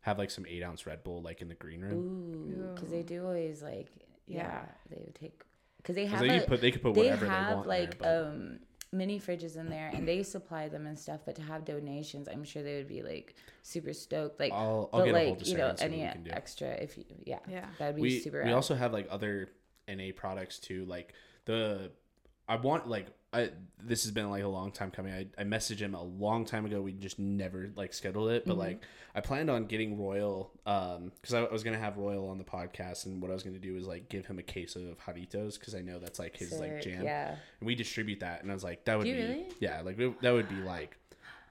have like some eight ounce Red Bull like in the green room. ooh, because they do always like yeah, Yeah. they would take because they 'Cause have they a, could put they could put they whatever they have want like there, um mini fridges in there and they supply them and stuff but to have donations i'm sure they would be like super stoked like I'll- I'll but get a hold like you know and see what any we can do. extra if you yeah Yeah. that'd be we super we rad. also have like other NA products too. Like the I want like I this has been like a long time coming. I, I messaged him a long time ago. We just never like scheduled it, but Mm-hmm. like I planned on getting Royal um because I, I was gonna have Royal on the podcast, and what I was gonna do is like give him a case of Jarritos because I know that's like his like jam. yeah and we distribute that, and I was like that would Do be really? yeah like it- that would be like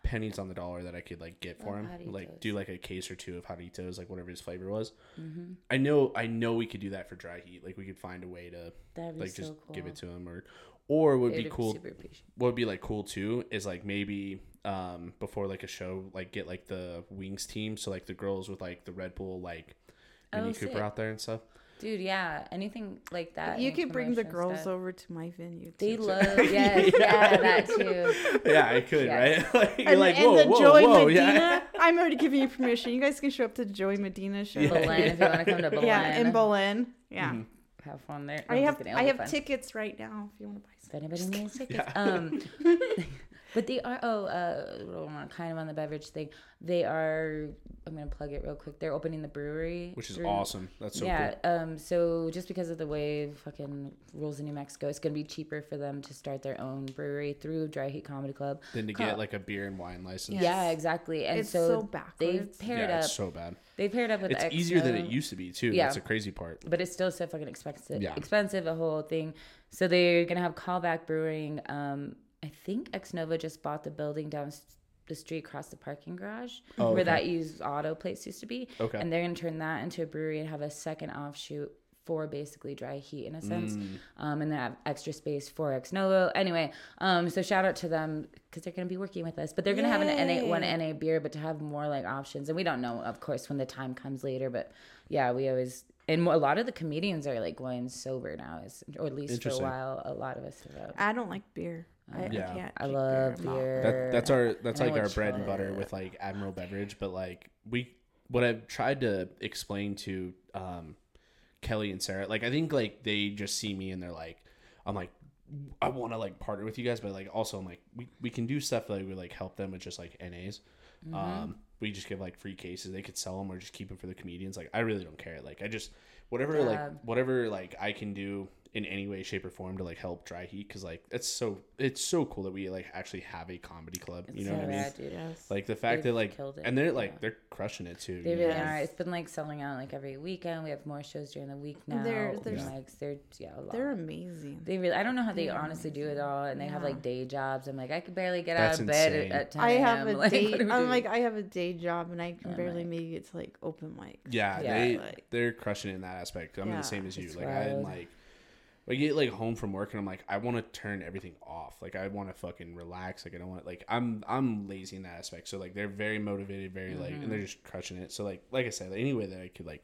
pennies on the dollar that I could like get for him. Love Like do like a case or two of Jarritos, like whatever his flavor was. Mm-hmm. I know I know we could do that for dry heat. Like we could find a way to like so just cool give it to him or or would be would cool super what would be like cool too is like maybe um before like a show like get like the wings team so like the girls with like the red bull like mini Oh, cooper out there and stuff dude yeah anything like that you any could bring the girls stuff. over to my venue. they love *laughs* yes *laughs* yeah that too yeah i could Yes. right *laughs* like you're And, like and whoa the whoa Joy whoa Medina, yeah I'm already giving you permission. You guys can show up to Joey Medina show. Belen, if you want to come to Belen Yeah, in Berlin. Yeah. Mm-hmm. have fun there I No, I'm have I have fun. tickets right now if you want to buy if anybody needs tickets. Yeah. Um, *laughs* but they are oh uh, kind of on the beverage thing. They are. I'm gonna plug it real quick. They're opening the brewery, which is through- awesome that's so yeah. cool Um. So just because of the way fucking rules in New Mexico, it's gonna be cheaper for them to start their own brewery through Dry Heat Comedy Club. than to Huh. get like a beer and wine license Yeah, exactly. And It's so, so they've paired yeah up. it's so bad They paired up with it's Expo, easier than it used to be too Yeah. that's a crazy part but it's still so fucking expensive. Yeah. Expensive, a whole thing. So they're gonna have callback brewing. Um, I think Ex Novo just bought the building down the street across the parking garage Oh, where okay. that used auto place used to be. Okay. And they're gonna turn that into a brewery and have a second offshoot for basically dry heat in a sense. Mm. Um, and then have extra space for Ex Novo. Anyway, um, so shout out to them because they're gonna be working with us. But they're gonna have an NA one NA beer, but to have more like options. And we don't know, of course, when the time comes later. But yeah, we always and a lot of the comedians are like going sober now, is or at least for a while. A lot of us have. uh, I don't like beer. I, Yeah. I can't. I love I'm beer. That, that's our that's I like our bread and butter it. with like Admiral Beverage, but like we what I've tried to explain to um, Kelly and Sarah, like I think like they just see me and they're like, I'm like, I want to like partner with you guys, but like also I'm like we, we can do stuff like we like help them with just like NAs. Mm-hmm. Um, we just give like free cases. They could sell them or just keep them for the comedians. Like I really don't care. Like I just whatever Yeah. like whatever like I can do in any way, shape, or form to like help Dry Heat because like it's so it's so cool that we like actually have a comedy club. You know so what I mean? dude. Yes. Like the fact They've that like killed it, and they're like yeah. they're crushing it too. They you really know? are. It's been like selling out like every weekend. We have more shows during the week now. They're- They're, they're- like they're yeah a lot. They're amazing. They really, I don't know how they They are honestly do it all, and they have like day jobs. I'm like, I could barely get That's out of bed insane. at, at 10 I have a.m. a *laughs* Like, day. what are we I'm doing? like I have a day job and I can I'm barely like- make it to like open mic. Yeah, Yeah. they Like- they're crushing it in that aspect. I'm the same as you. Like I'm like I get like home from work and I'm like I want to turn everything off. Like I want to fucking relax. Like I don't want like I'm I'm lazy in that aspect. So like they're very motivated, very like and Mm-hmm. they're just crushing it. So like like I said, any way that I could like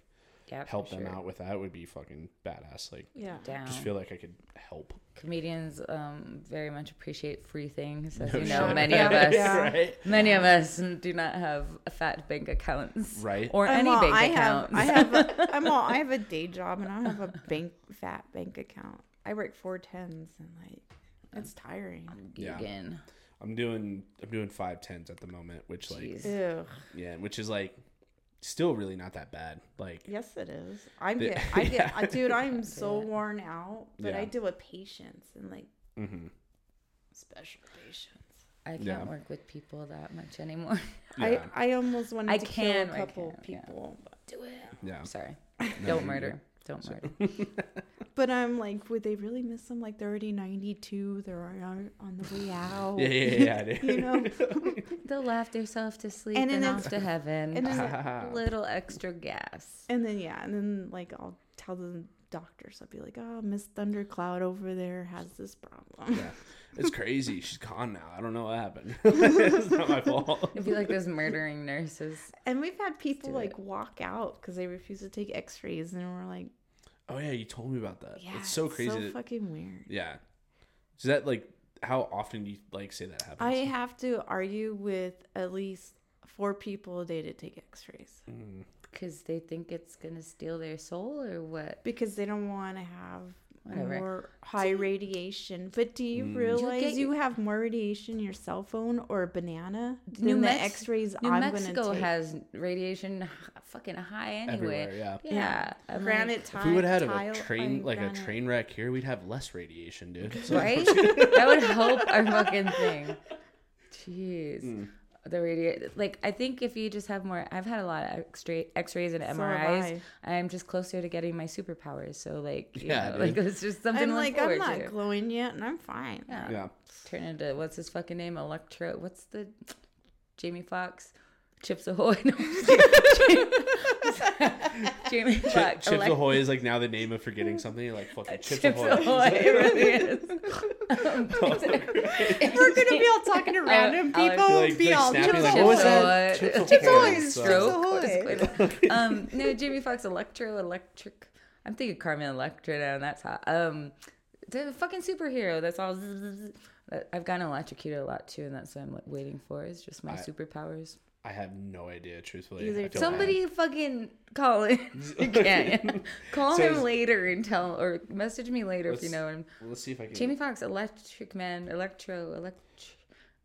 Yeah, help them sure. out with that would be fucking badass. Like Yeah. Down. just feel like I could help. Comedians um, very much appreciate free things, as No you know. shit. Many of *laughs* us, Yeah. right? many of us do not have fat bank accounts, Right. Or I'm any all, bank accounts. I account. have I have a, *laughs* I'm all I have a day job and I have a bank fat bank account. I work four tens and like it's tiring. Yeah. Gigging. I'm doing I'm doing five tens at the moment, which like Jeez. Ew. yeah, which is like still really not that bad. Like Yes, it is. I'm The- get *laughs* I get Yeah. Dude. I'm so worn out, but I Yeah. do with patience and like hmm special patience. I can't Yeah. work with people that much anymore. *laughs* yeah, I I almost wanted I to can, kill a couple can, yeah. people. but do it. yeah. Sorry. No, Don't murder. Good. Don't murder. *laughs* But I'm like, would they really miss them? Like they're already 92. They're on, on the way out. Yeah, yeah, yeah. yeah. *laughs* You know. *laughs* They'll laugh themselves to sleep And and, then off to heaven. and then- a little extra gas. And then yeah, and then like I'll tell the doctors, I'll be like, oh, Miss Thundercloud over there has this problem. Yeah. It's crazy. She's gone now. I don't know what happened. it's not my fault. It'd be like those murdering nurses. And we've had people like it. walk out because they refuse to take X-rays, and we're like, Oh yeah, you told me about that. yeah, it's so crazy. so that- fucking weird. yeah. Is that like how often do you like say that happens? I have to argue with at least four people a day to take X-rays Mm. Because they think it's going to steal their soul or what? because they don't want to have Whatever. more high radiation. But do you Mm. realize get- you have more radiation in your cell phone or a banana than New the Mex- X-rays New I'm Mexico gonna take? has radiation fucking high anyway. Everywhere, yeah. Yeah. Yeah. I'm granite If we would have had a train like a train wreck here, we'd have less radiation, dude. like, right? that would help our fucking thing. *laughs* Jeez. Mm. The radio, like I think if you just have more, I've had a lot of X-ray, X-rays and have MRIs. I'm just closer to getting my superpowers. So like, you Yeah, know, like it's just something I'm like, I'm not to. glowing yet, and I'm fine. Yeah. Yeah. Turn into what's his fucking name? Electro. What's the Jamie Foxx? Chips Ahoy. *laughs* No, I'm just *laughs* kidding. *laughs* Jamie Chip, Foxx. Chips Elec- Ahoy is like now the name of forgetting something. You're like fucking Chips, Chips Ahoy. Ahoy. It really is. Um, We're gonna be all talking to random Alex- people, Like- be like all snappy, Chips like, Ahoy. what was that? Ahoy. Chips Chips Ahoy. Ahoy. So- Chips Ahoy. um, no, Jamie Foxx, Electro, Electric. I'm thinking Carmen Electra now, and that's hot. Um, the fucking superhero. That's all. zzz, zzz, zzz. I've gotten electrocuted a lot too, and that's what I'm waiting for. Is just my I- superpowers. I have no idea, truthfully. Either Somebody fucking call him. *laughs* you can't. *laughs* Call Says- him later and tell, or message me later if you know him. Let's see if I can. Jamie Foxx, Electric Man, Electro, Elect,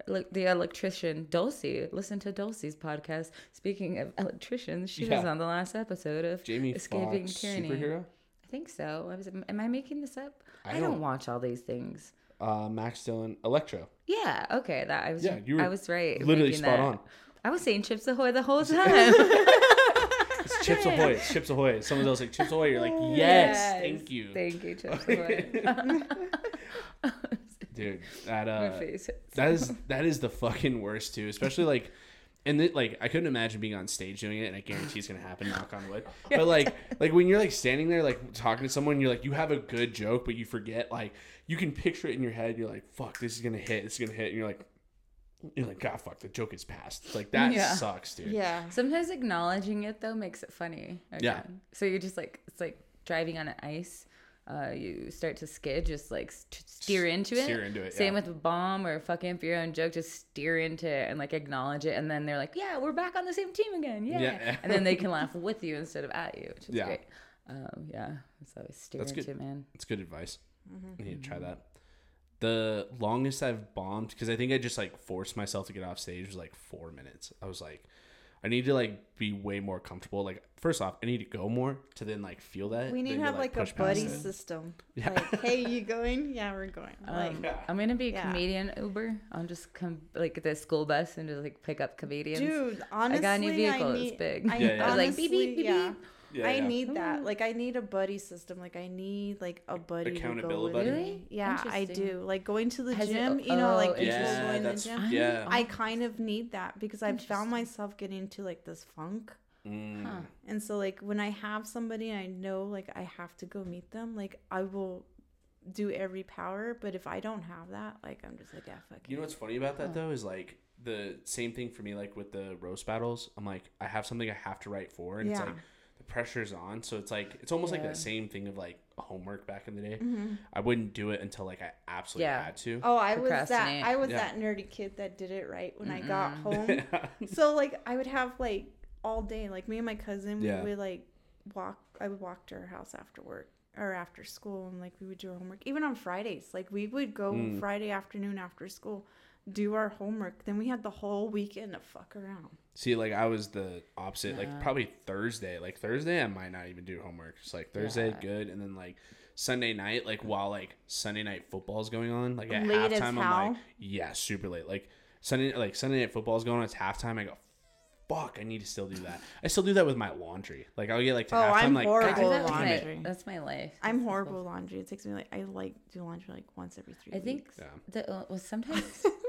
like the electrician, Dulcie. Listen to Dulcie's podcast. Speaking of electricians, she was on the last episode of Jamie Escaping Foxx, Tyranny. superhero. I think so. I was, am I making this up? I I, don't, don't- watch all these things. Uh, Max Dillon, Electro. Yeah. Okay. That I was. Yeah, you were I was right. literally spot that. on. I was saying Chips Ahoy the whole time. It's Chips Ahoy. It's Chips Ahoy. Someone else like Chips Ahoy. You're like, yes, thank you, Thank you, Chips Ahoy. *laughs* dude. That My uh, face. that is that is the fucking worst too. Especially like, and it, like I couldn't imagine being on stage doing it, and I guarantee it's gonna happen. Knock on wood. *laughs* But like, like when you're like standing there, like talking to someone, you're like, you have a good joke, but you forget. Like, you can picture it in your head. You're like, fuck, this is gonna hit. This is gonna hit. And you're like, you're like, God, fuck, the joke is past. Like that Yeah. sucks, dude. Yeah. Sometimes acknowledging it though makes it funny. Yeah. So you're just like it's like driving on ice. Uh, you start to skid, just like st- steer into it. steer into it, Same yeah. with a bomb or fucking if your own joke, just steer into it and like acknowledge it, and then they're like, "Yeah, we're back on the same team again." Yeah, Yeah. *laughs* and then they can laugh with you instead of at you, which is Yeah. great. Um, yeah, so steer That's into good. it, man. It's good advice. Mm-hmm. I need to try that. The longest I've bombed because I think I just like forced myself to get off stage was like four minutes. I was like, I need to like be way more comfortable. Like first off, I need to go more to then like feel that. We need to have like a buddy system. Yeah. Like, hey, you going? Yeah, we're going. Like, Um, I'm gonna be a yeah. comedian Uber. I'll just come like the school bus and just like pick up comedians. dude, honestly, I got a new vehicle. need, it's big. I, Yeah, yeah. I was like beep honestly, beep beep yeah. beep. Yeah, I yeah. need that. Like, I need a buddy system. Like, I need like a buddy to go Accountability with buddy? Really? Yeah, I do. Like going to the Has it- gym. you know, oh, like people. Yeah, going to the gym. yeah. I kind of need that because I've found myself getting into like this funk. Mm. Huh. And so like when I have somebody and I know like I have to go meet them, like I will do every power. But if I don't have that, like I'm just like, yeah, fuck You know what's funny about that though is like the same thing for me. Like with the roast battles, I'm like I have something I have to write for, and it's like the pressure's on. So it's like it's almost like Yeah. that same thing of like homework back in the day. Mm-hmm. I wouldn't do it until like I absolutely Yeah. had to. Oh, I was that I was Yeah. that nerdy kid that did it right when I got home. *laughs* so like I would have like all day, like me and my cousin, Yeah. we would like walk. I would walk to her house after work or after school, and like we would do our homework. Even on Fridays, like we would go Mm. Friday afternoon after school, do our homework. Then we had the whole weekend to fuck around. See, like I was the opposite. Yeah. Like probably Thursday. Like Thursday, I might not even do homework. It's like Thursday, Yeah. good, and then like Sunday night, like while like Sunday night football is going on, like at Late halftime, I'm like, yeah, super late. Like Sunday, like Sunday night football is going on. It's halftime. I go, fuck, I need to still do that. I still do that with my laundry. Like I'll get like to Oh, halftime, I'm like I horrible. do God, that with damn my- it. laundry. that's my life. I'm horrible laundry. It takes me like I like do laundry like once every three. I think weeks. Yeah. that uh, well sometimes *laughs*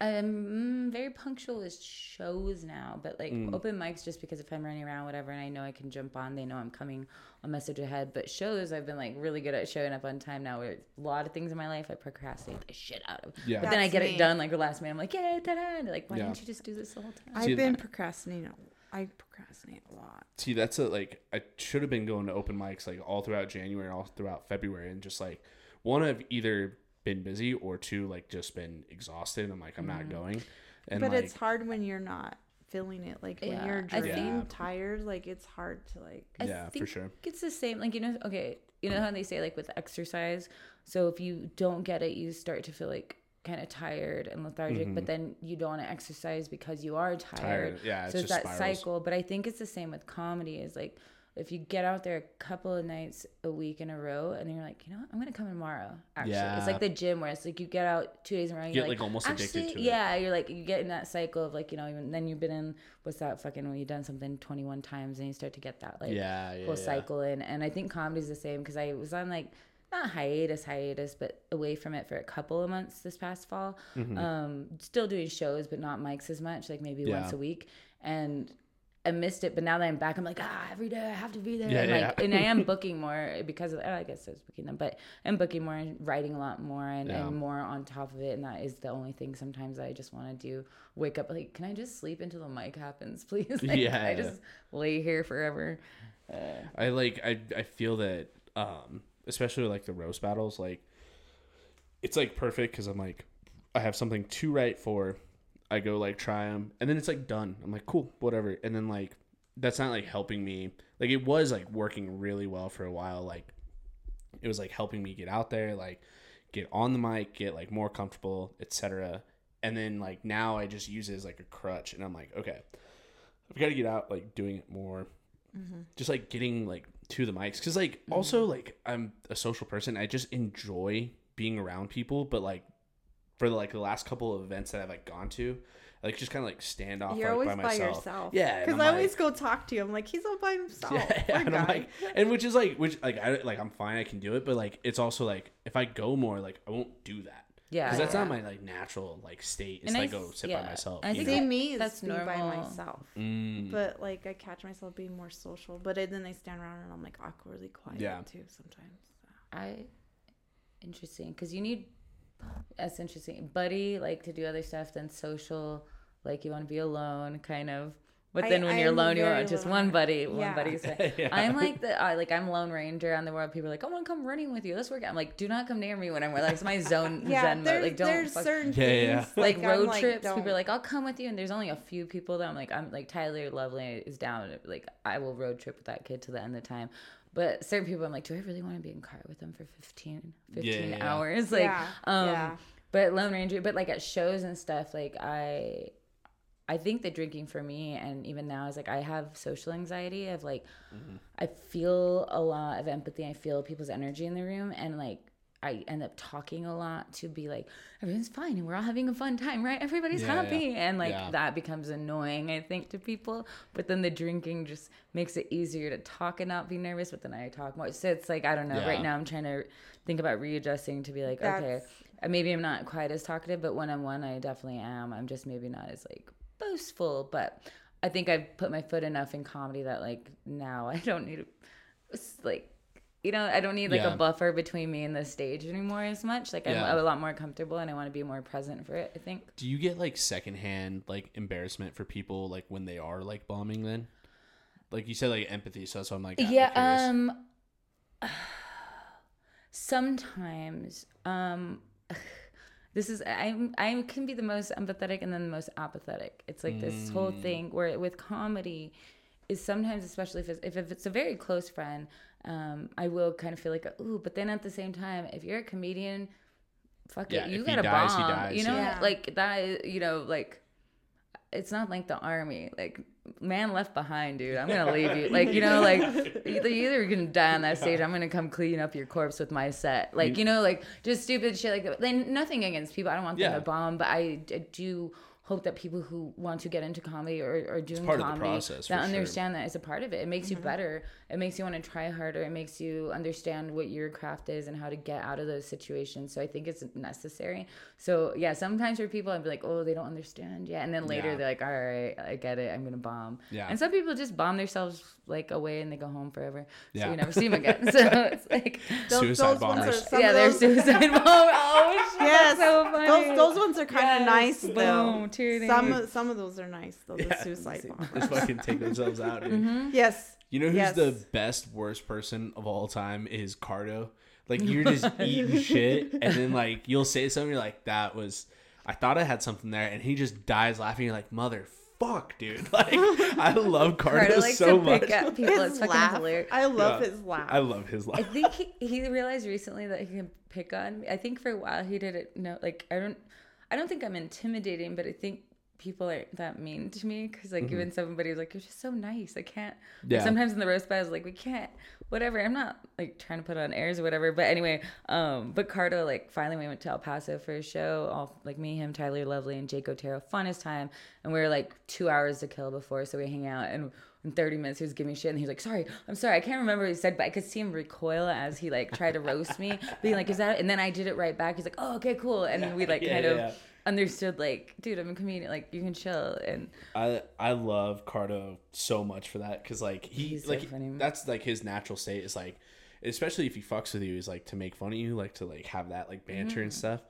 I'm mm, very punctual with shows now, but like Mm. open mics just because if I'm running around whatever and I know I can jump on, they know I'm coming. I'll message ahead. But shows, I've been like really good at showing up on time now. Where a lot of things in my life I procrastinate the shit out of. Yeah. But then I get me. it done like the last minute. I'm like, yeah, ta-da. And like, why Yeah. didn't you just do this the whole time? I've See, been I- procrastinating. I procrastinate a lot. See, that's a like I should have been going to open mics like all throughout January, all throughout February, and just like one I've either been busy or two like just been exhausted. And I'm like I'm not going. And but like it's hard when you're not feeling it. Like when Yeah, you're I drained, think- tired, like it's hard to like. I Yeah, for sure. It's the same. Like you know, okay, you know how they say like with exercise. So if you don't get it, you start to feel like kind of tired and lethargic. But then you don't want to exercise because you are tired. Mm-hmm. Tired. Yeah, it's so it's just that spirals. cycle. But I think it's the same with comedy. Is like if you get out there a couple of nights a week in a row, and then you're like, you know what, I'm gonna come tomorrow. Actually, Yeah. it's like the gym where it's like you get out two days in a row. and Get, you're like, almost addicted to it. Yeah, you're like you get in that cycle of like you know, even then you've been in what's that fucking when you've done something 21 times and you start to get that like yeah, yeah, whole yeah. cycle in. And I think comedy's the same because I was on like not hiatus, hiatus, but away from it for a couple of months this past fall. Um, still doing shows, but not mics as much, like maybe Yeah. once a week. And I missed it, but now that I'm back, I'm like, ah, every day I have to be there. Yeah, and, like, yeah. and I am *laughs* booking more because of, I guess I was booking them, but I'm booking more and writing a lot more and, Yeah. and more on top of it. And that is the only thing sometimes I just want to do. Wake up, like, can I just sleep until the mic happens, *laughs* please? like, Yeah, I just lay here forever? I like I I feel that um especially like the roast battles like it's like perfect because I'm like I have something to write for. I go like try them and then it's like done. I'm like cool whatever. And then like that's not like helping me. Like it was like working really well for a while. Like it was like helping me get out there like get on the mic get like more comfortable etc and then like now I just use it as like a crutch and I'm like okay I've got to get out like doing it more. Mm-hmm. Just like getting like to the mics. Because like mm-hmm. also like i'm a social person. I just enjoy being around people but like for like the last couple of events that i've like gone to like just kind of like stand off You're like always by by, yourself. yeah Because I'm I always go talk to you. I'm like, he's all by himself. *laughs* yeah, Poor and I'm like, and which is like, which like, I like, I'm fine, I can do it, but like, it's also like, if I go more, like, I won't do that. Yeah, because that's yeah. not my like natural like state. It's And I like go sit yeah. by myself. I you think know? See, me is that's be by myself. Mm. But like, I catch myself being more social. But I, then I stand around and I'm like awkwardly quiet Yeah. too sometimes. I interesting because you need that's interesting buddy like to do other stuff than social like you want to be alone kind of but I- then when I you're alone you very want just one buddy one Yeah. buddy *laughs* Yeah. i'm like the I, like i'm lone ranger on the world people are like i want to come running with you let's work out i'm like do not come near me when i'm like it's my zone *laughs* Yeah, zen mode there's, like don't there's fuck- certain Yeah, yeah, yeah. things *laughs* like, road like, trips don't. people are like i'll come with you and there's only a few people that i'm like i'm like tyler lovely is down like i will road trip with that kid to the end of the time but certain people i'm like do i really want to be in car with them for 15 15 Yeah, yeah, yeah. hours *laughs* like Yeah, um yeah. but lone ranger but like at shows and stuff like i i think the drinking for me and even now is like i have social anxiety of like i feel a lot of empathy i feel people's energy in the room and like I end up talking a lot to be like everything's fine and we're all having a fun time, right? Everybody's Yeah, happy, yeah. and like Yeah. that becomes annoying, I think, to people. But then the drinking just makes it easier to talk and not be nervous. But then I talk more, so it's like I don't know. Yeah. Right now, I'm trying to think about readjusting to be like, okay, That's- uh, maybe I'm not quite as talkative, but one on one, I definitely am. I'm just maybe not as like boastful, but I think I've put my foot enough in comedy that like now *laughs* I don't need to, like, you know, I don't need like Yeah. a buffer between me and the stage anymore as much. Like I'm Yeah. a lot more comfortable and I want to be more present for it. I think. Do you get like secondhand like embarrassment for people like when they are like bombing? Then, like you said, like empathy. So that's why I'm like, I'm yeah um *sighs* sometimes um *sighs* this is i'm i can be the most empathetic and then the most apathetic it's like this whole Mm. thing where with comedy is sometimes especially if it's, if, if it's a very close friend um i will kind of feel like ooh but then at the same time if you're a comedian fuck Yeah, it you gotta dies, he bomb dies, you know yeah. like that is- you know like it's not like the army like man left behind dude i'm gonna leave you like you know like *laughs* either you're either gonna die on that stage i'm gonna come clean up your corpse with my set like you know like just stupid shit like then nothing against people i don't want them to bomb but i, I do hope that people who want to get into comedy or, or doing part of the comedy process, that for sure. understand that it's a part of it. It makes you mm-hmm. better. It makes you want to try harder. It makes you understand what your craft is and how to get out of those situations. So I think it's necessary. So yeah, sometimes for people, I'd be like, oh, they don't understand yet, and then later Yeah. they're like, all right, I get it. I'm gonna bomb. Yeah. And some people just bomb themselves like away and they go home forever. So Yeah. you never see them again. *laughs* So it's like. *laughs* Those, Suicide *laughs* oh, those ones are bombers. yeah, they're suicide bomb. Oh, shit, Yes, that's so funny. those those ones are kind of Yes, nice though. boom, tyranny. Some of- some of those are nice though. The Yeah, suicide Just bombers. *laughs* fucking take themselves out. Mm-hmm. Yes. You know who's Yes. the best worst person of all time is Cardo. Like you're *laughs* just eating shit, and then like you'll say something, you're like, "That was." I thought I had something there, and he just dies laughing. You're like, "Motherfuck, dude!" *laughs* Like I love Cardo Carter so to pick much. people. His fucking laugh. hilarious. I love Yeah. his laugh. I love his laugh. I think he, he realized recently that he can pick on me. I think for a while he didn't know. like I don't, I don't think I'm intimidating, but I think people aren't that mean to me because like even somebody was like, "You're just so nice." I can't. like, Yeah. sometimes in the roast battle, like, "We can't." Whatever. I'm not like trying to put on airs or whatever. But anyway, um, but Cardo like finally we went to El Paso for a show. All like me, him, Tyler Lovely, and Jake Otero. Funnest time, and we were like two hours to kill before, so we hang out and. In 30 minutes, he was giving me shit, and he was like, "Sorry, I'm sorry, I can't remember what he said, but I could see him recoil as he like tried to roast me, being like, "Is that?" And then I did it right back. He's like, "Oh, okay, cool," and we like Yeah, kind yeah, of yeah. understood, like, "Dude, I'm a comedian. Like, you can chill." And I I love Cardo so much for that because like he He's so like funny. that's like his natural state is like, especially if he fucks with you, is like to make fun of you, like to like have that like banter Mm-hmm. and stuff.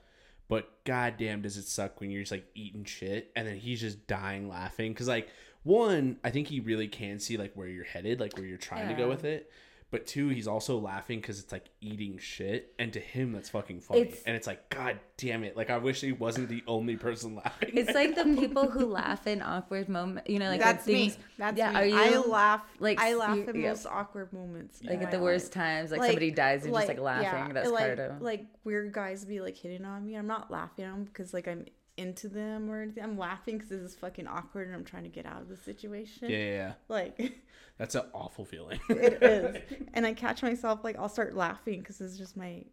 But goddamn, does it suck when you're just like eating shit and then he's just dying laughing because like one, I think he really can see like where you're headed, like where you're trying to go with it. But two, he's also laughing because it's like eating shit, and to him that's fucking funny. It's- and it's like, god damn it! Like I wish he wasn't the only person *laughs* laughing. it's like the people who *laughs* laugh in awkward moments, you know, like That's things. me. That's yeah, me. are you I laugh. like, Like I laugh you- at yeah. most awkward moments. like at my the worst life. times, like, somebody dies and just like laughing. yeah, That's like, Cardo. Like weird guys be like hitting on me. I'm not laughing because like I'm into them or anything. I'm laughing because this is fucking awkward and I'm trying to get out of the situation. yeah, yeah, yeah. Like *laughs* That's an awful feeling. it is, *laughs* and I catch myself like I'll start laughing because it's just my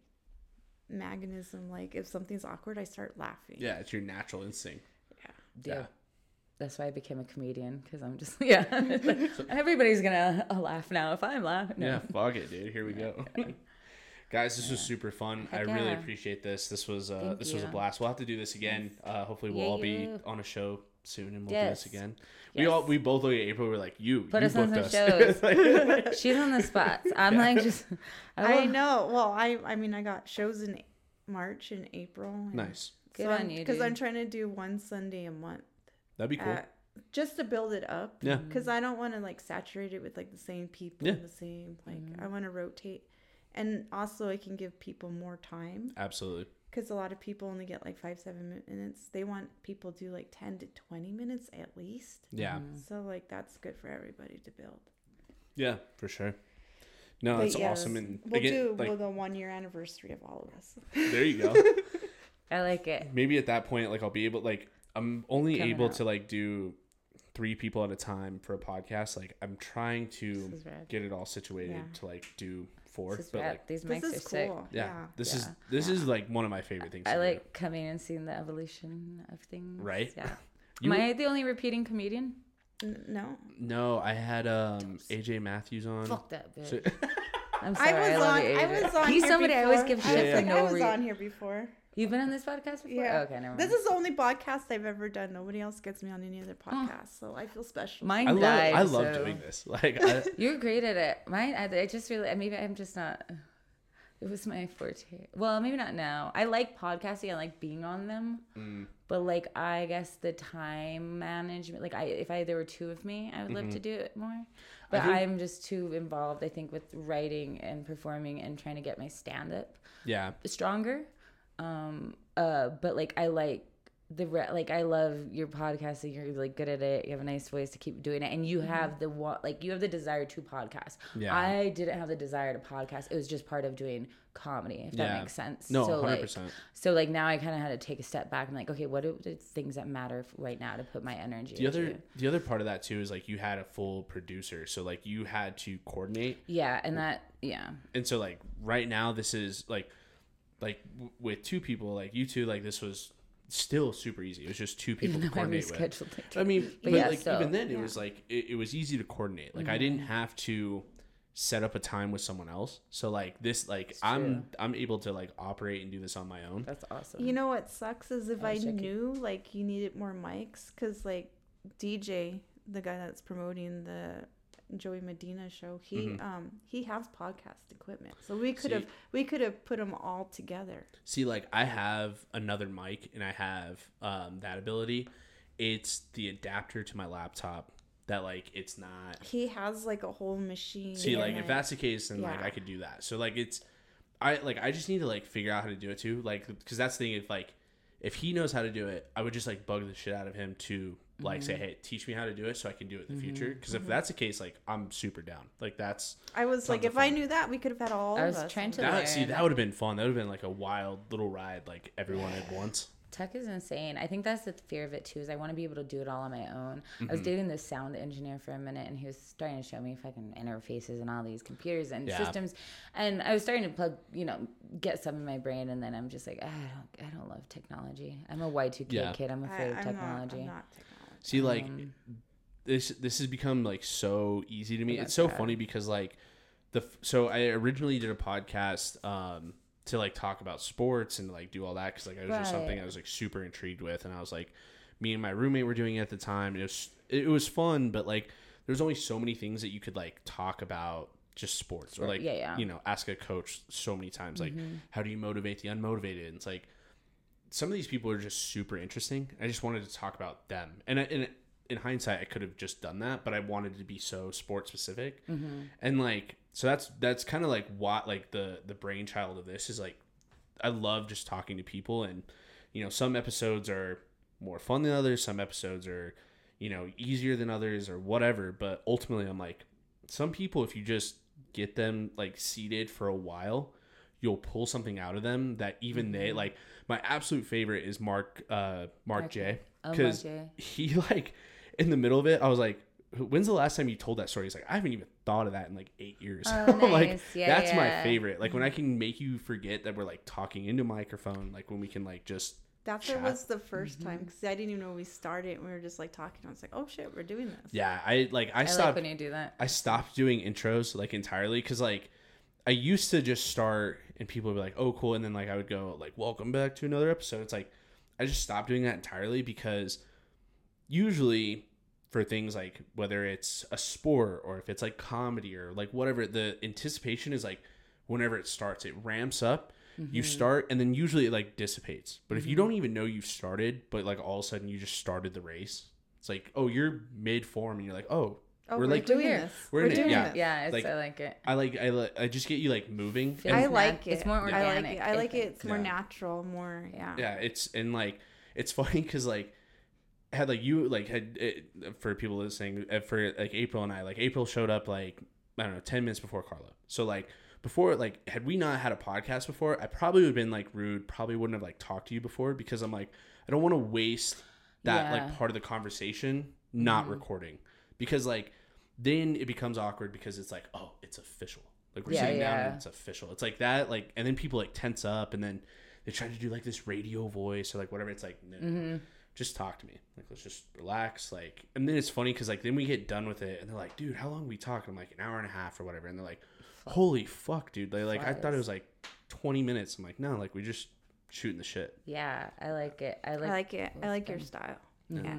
mechanism. Like if something's awkward, I start laughing. Yeah, it's your natural instinct. yeah. yeah. That's why I became a comedian because I'm just *laughs* yeah. It's like, everybody's gonna uh, laugh now if I'm laughing. No. Yeah, fuck it, dude. Here we go. Guys, this was super fun. I Heck really yeah. appreciate this. This was uh, Thank this was a blast. We'll have to do this again. Uh, hopefully, we'll Yeah, all be yeah. on a show soon, and we'll do this again. We all we both look at April. We're like, you, Put you us on booked some us. shows. *laughs* *laughs* *laughs* She's on the spots. I'm like just. I will- know. Well, I I mean I got shows in March and April. and nice. Good on you, Because I'm trying to do one Sunday a month. That'd be cool. at- just to build it up. Yeah. Because I don't want to like saturate it with like the same people, Yeah. the same like I want to rotate, and also I can give people more time Absolutely. because a lot of people only get like five seven minutes. They want people to do like ten to twenty minutes at least. Yeah. So like that's good for everybody to build. Yeah, for sure. No, But that's yes, awesome. And we'll again, do like, well, the one year anniversary of all of us. there you go. *laughs* I like it. Maybe at that point, like I'll be able, like I'm only Coming able out. to like do three people at a time for a podcast. Like I'm trying to This is rad. get it all situated Yeah. to like do four, This is but rad. like These This mics are is sick. cool. yeah, Yeah. this is Yeah. this is like one of my favorite things. I to do. like coming and seeing the evolution of things. Right? Yeah. *laughs* You- Am I the only repeating comedian? N- no, No, I had um AJ Matthews on. Fuck that bitch. So- *laughs* I'm sorry. I, was love on. you, I AJ. was on. He's here somebody I always give I shit was for like, no I was reason. on here before. You've been on this podcast before? Yeah. okay, never mind. This is the only podcast I've ever done. Nobody else gets me on any other podcast, so I feel special. Mine I love died. I love so- doing this. *laughs* Like I, *laughs* You're great at it. Mine, I, I just really, maybe I'm just not. It was my forte. Well, maybe not now. I like podcasting. I like being on them. Mm. But like, I guess the time management. Like, I if I there were two of me, I would love to do it more. But think- I'm just too involved. I think with writing and performing and trying to get my stand up yeah, stronger. Um. Uh. But like, I like the re- like I love your podcast and you're like good at it. You have a nice voice to keep doing it, and you have the wa- like you have the desire to podcast. Yeah. I didn't have the desire to podcast. It was just part of doing comedy, if Yeah. that makes sense. No, so like, 100%. so like now I kind of had to take a step back and like, okay, what are the things that matter f- right now to put my energy the other into? the other part of that too is like you had a full producer, so like you had to coordinate Yeah, and that yeah, and so like right now this is like like w- with two people like you two like this was still super easy. It was just two people Even to though I coordinate with. rescheduled. I mean, but, yeah, like still. even then, it was like it, it was easy to coordinate. Like I didn't Mm-hmm. have to set up a time with someone else. So like this, like I'm true. I'm able to like operate and do this on my own. That's awesome. You know what sucks is if I I wish I could- knew like you needed more mics, because like DJ, the guy that's promoting the Joey Medina show, he Mhm. um he has podcast equipment, so we could See- have we could have put them all together. See, like I have another mic and I have um, that ability. It's the adapter to my laptop that like it's not. He has like a whole machine. See, like and, if that's the case, then like I could do that. So like it's, I like I just need to like figure out how to do it too. Like because that's the thing. If like if he knows how to do it, I would just like bug the shit out of him to like say, Mm-hmm. hey, teach me how to do it so I can do it in the future. Because if that's the case, like I'm super down. Like that's I was like, Tons of if I knew that, we could have had all. I was us trying on to there. that. See, that would have been fun. That would have been like a wild little ride, like everyone at once. Tech is insane. I think that's the fear of it too. Is I want to be able to do it all on my own. I Mm-hmm. was dating this sound engineer for a minute, and he was starting to show me fucking interfaces and all these computers and Yeah. systems, and I was starting to plug, you know, get some in my brain, and then I'm just like, "Ah, I don't, I don't love technology. I'm a Y2K Yeah. kid. I'm I, afraid of I'm technology. Not, I'm not technology. See, like Um, this this has become like so easy to me. It's so Brad. funny because like the so I originally did a podcast um to like talk about sports and like do all that because like it was just something I was like super intrigued with and I was like me and my roommate were doing it at the time and it was it was fun but like there's only so many things that you could like talk about just sports or like Yeah, yeah. you know ask a coach so many times like Mm-hmm. how do you motivate the unmotivated and it's like some of these people are just super interesting. I just wanted to talk about them, and I- and in hindsight, I could have just done that, but I wanted to be so sport specific, mm-hmm. and like so that's that's kind of like what like the the brainchild of this is like. I love just talking to people, and you know, some episodes are more fun than others. Some episodes are, you know, easier than others or whatever. But ultimately, I'm like, some people, if you just get them like seated for a while, you'll pull something out of them that even they mm-hmm. like. My absolute favorite is Mark uh Mark J Oh, Mark because J. he *laughs* like in the middle of it, I was like. When's the last time you told that story? He's like, I haven't even thought of that in like eight years. Oh, *laughs* like nice. Yeah, that's my favorite. Like when I can make you forget that we're like talking into microphone. Like when we can like just That's chat. what was the 1st Mm-hmm. time because I didn't even know we started. and We were just like talking. I was like, oh shit, we're doing this. yeah. I like I, I like stopped. when you do that. I stopped doing intros like entirely because like I used to just start and people would be like, "Oh, cool," and then like I would go like, "Welcome back to another episode." It's like I just stopped doing that entirely because usually for things like whether it's a sport or if it's like comedy or like whatever, the anticipation is like whenever it starts, it ramps up. You mm-hmm. start and then usually it like dissipates. But if you mm-hmm. don't even know you've started, but like all of a sudden you just started the race, it's like, oh, you're mid form and you're like, oh, Oh, We're we're, like- doing We're- this. we're We're, in it, doing yeah. this. Yeah, it's, Like- I like it. I like I, li- I just get you like moving. Feels I like it. it's more I like organic, it. I I like it. It's more Yeah. natural. More yeah. yeah, it's and like it's *laughs* funny because like had like you like had it, for people listening uh, for like April and I like April showed up like I don't know ten minutes before Carla. So like before like had we not had a podcast before, I probably would have been like rude. Probably wouldn't have like talked to you before because I'm like I don't want to waste that Yeah. like part of the conversation not recording because like then it becomes awkward because it's like oh it's official like we're Yeah, sitting down and it's official it's like that like and then people like tense up and then they try to do like this radio voice or like whatever it's like no, no, no. just talk to me like let's just relax like and then it's funny because like then we get done with it and they're like dude how long we talking i'm like an hour and a half or whatever and they're like holy fuck dude they like i thought it was like 20 minutes i'm like no like we just shooting the shit Yeah, I like it. I like. I like it. I That's like your style. Mhm. Yeah.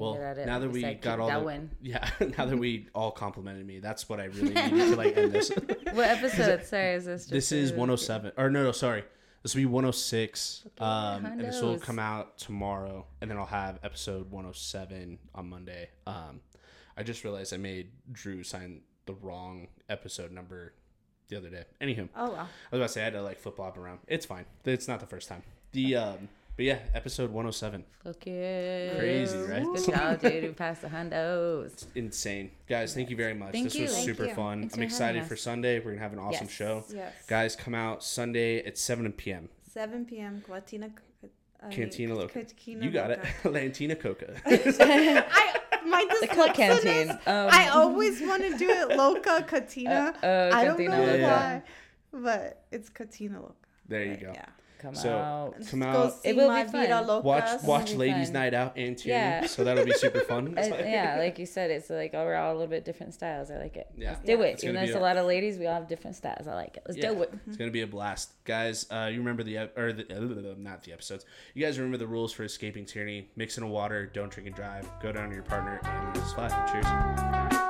Well now that we got all the going. *laughs* yeah now that we all complimented me that's what i really *laughs* needed to like end this *laughs* What episode? Sorry, is this? Just this is 107 or no no sorry this will be 106 at um and this will come out tomorrow and then i'll have episode 107 on monday um i just realized i made drew sign the wrong episode number the other day anywho Oh wow. I was about to say i had to like flip flop around it's fine it's not the first time the um but yeah episode 107 Fuck it. Crazy, right? Good job, dude. We passed the hundos. *laughs* insane guys thank you very much Thank this you. was Thank super you. fun Thanks i'm for excited for sunday we're gonna have an awesome Yes. show Yes. guys come out sunday at 7 p.m 7 p.m. Latina. I mean, Cantina Loca. Cantina You got Loca. *laughs* it. Lantina Coca. *laughs* I my The Club dyslexia Canteen. Um, I always want to do it Loca Catina. Uh, uh, I don't know Loca. why, but it's Catina Loca. There you But go. Yeah. Come So out. come Go out, see It will my be Vida fun. Watch watch Ladies fun. Night Out and Tyranny. Yeah. So that'll be super fun. *laughs* I- yeah, like you said, it's like oh, we're all a little bit different styles. I like it. Yeah. Let's do Yeah. it. It's Even gonna though be it's a- a lot of ladies, we all have different styles. I like it. Let's Yeah. do it. It's gonna be a blast, guys. Uh, you remember the or the uh, not the episodes. You guys remember the rules for escaping tyranny? Mix in a water. Don't drink and drive. Go down to your partner and just fly. Cheers.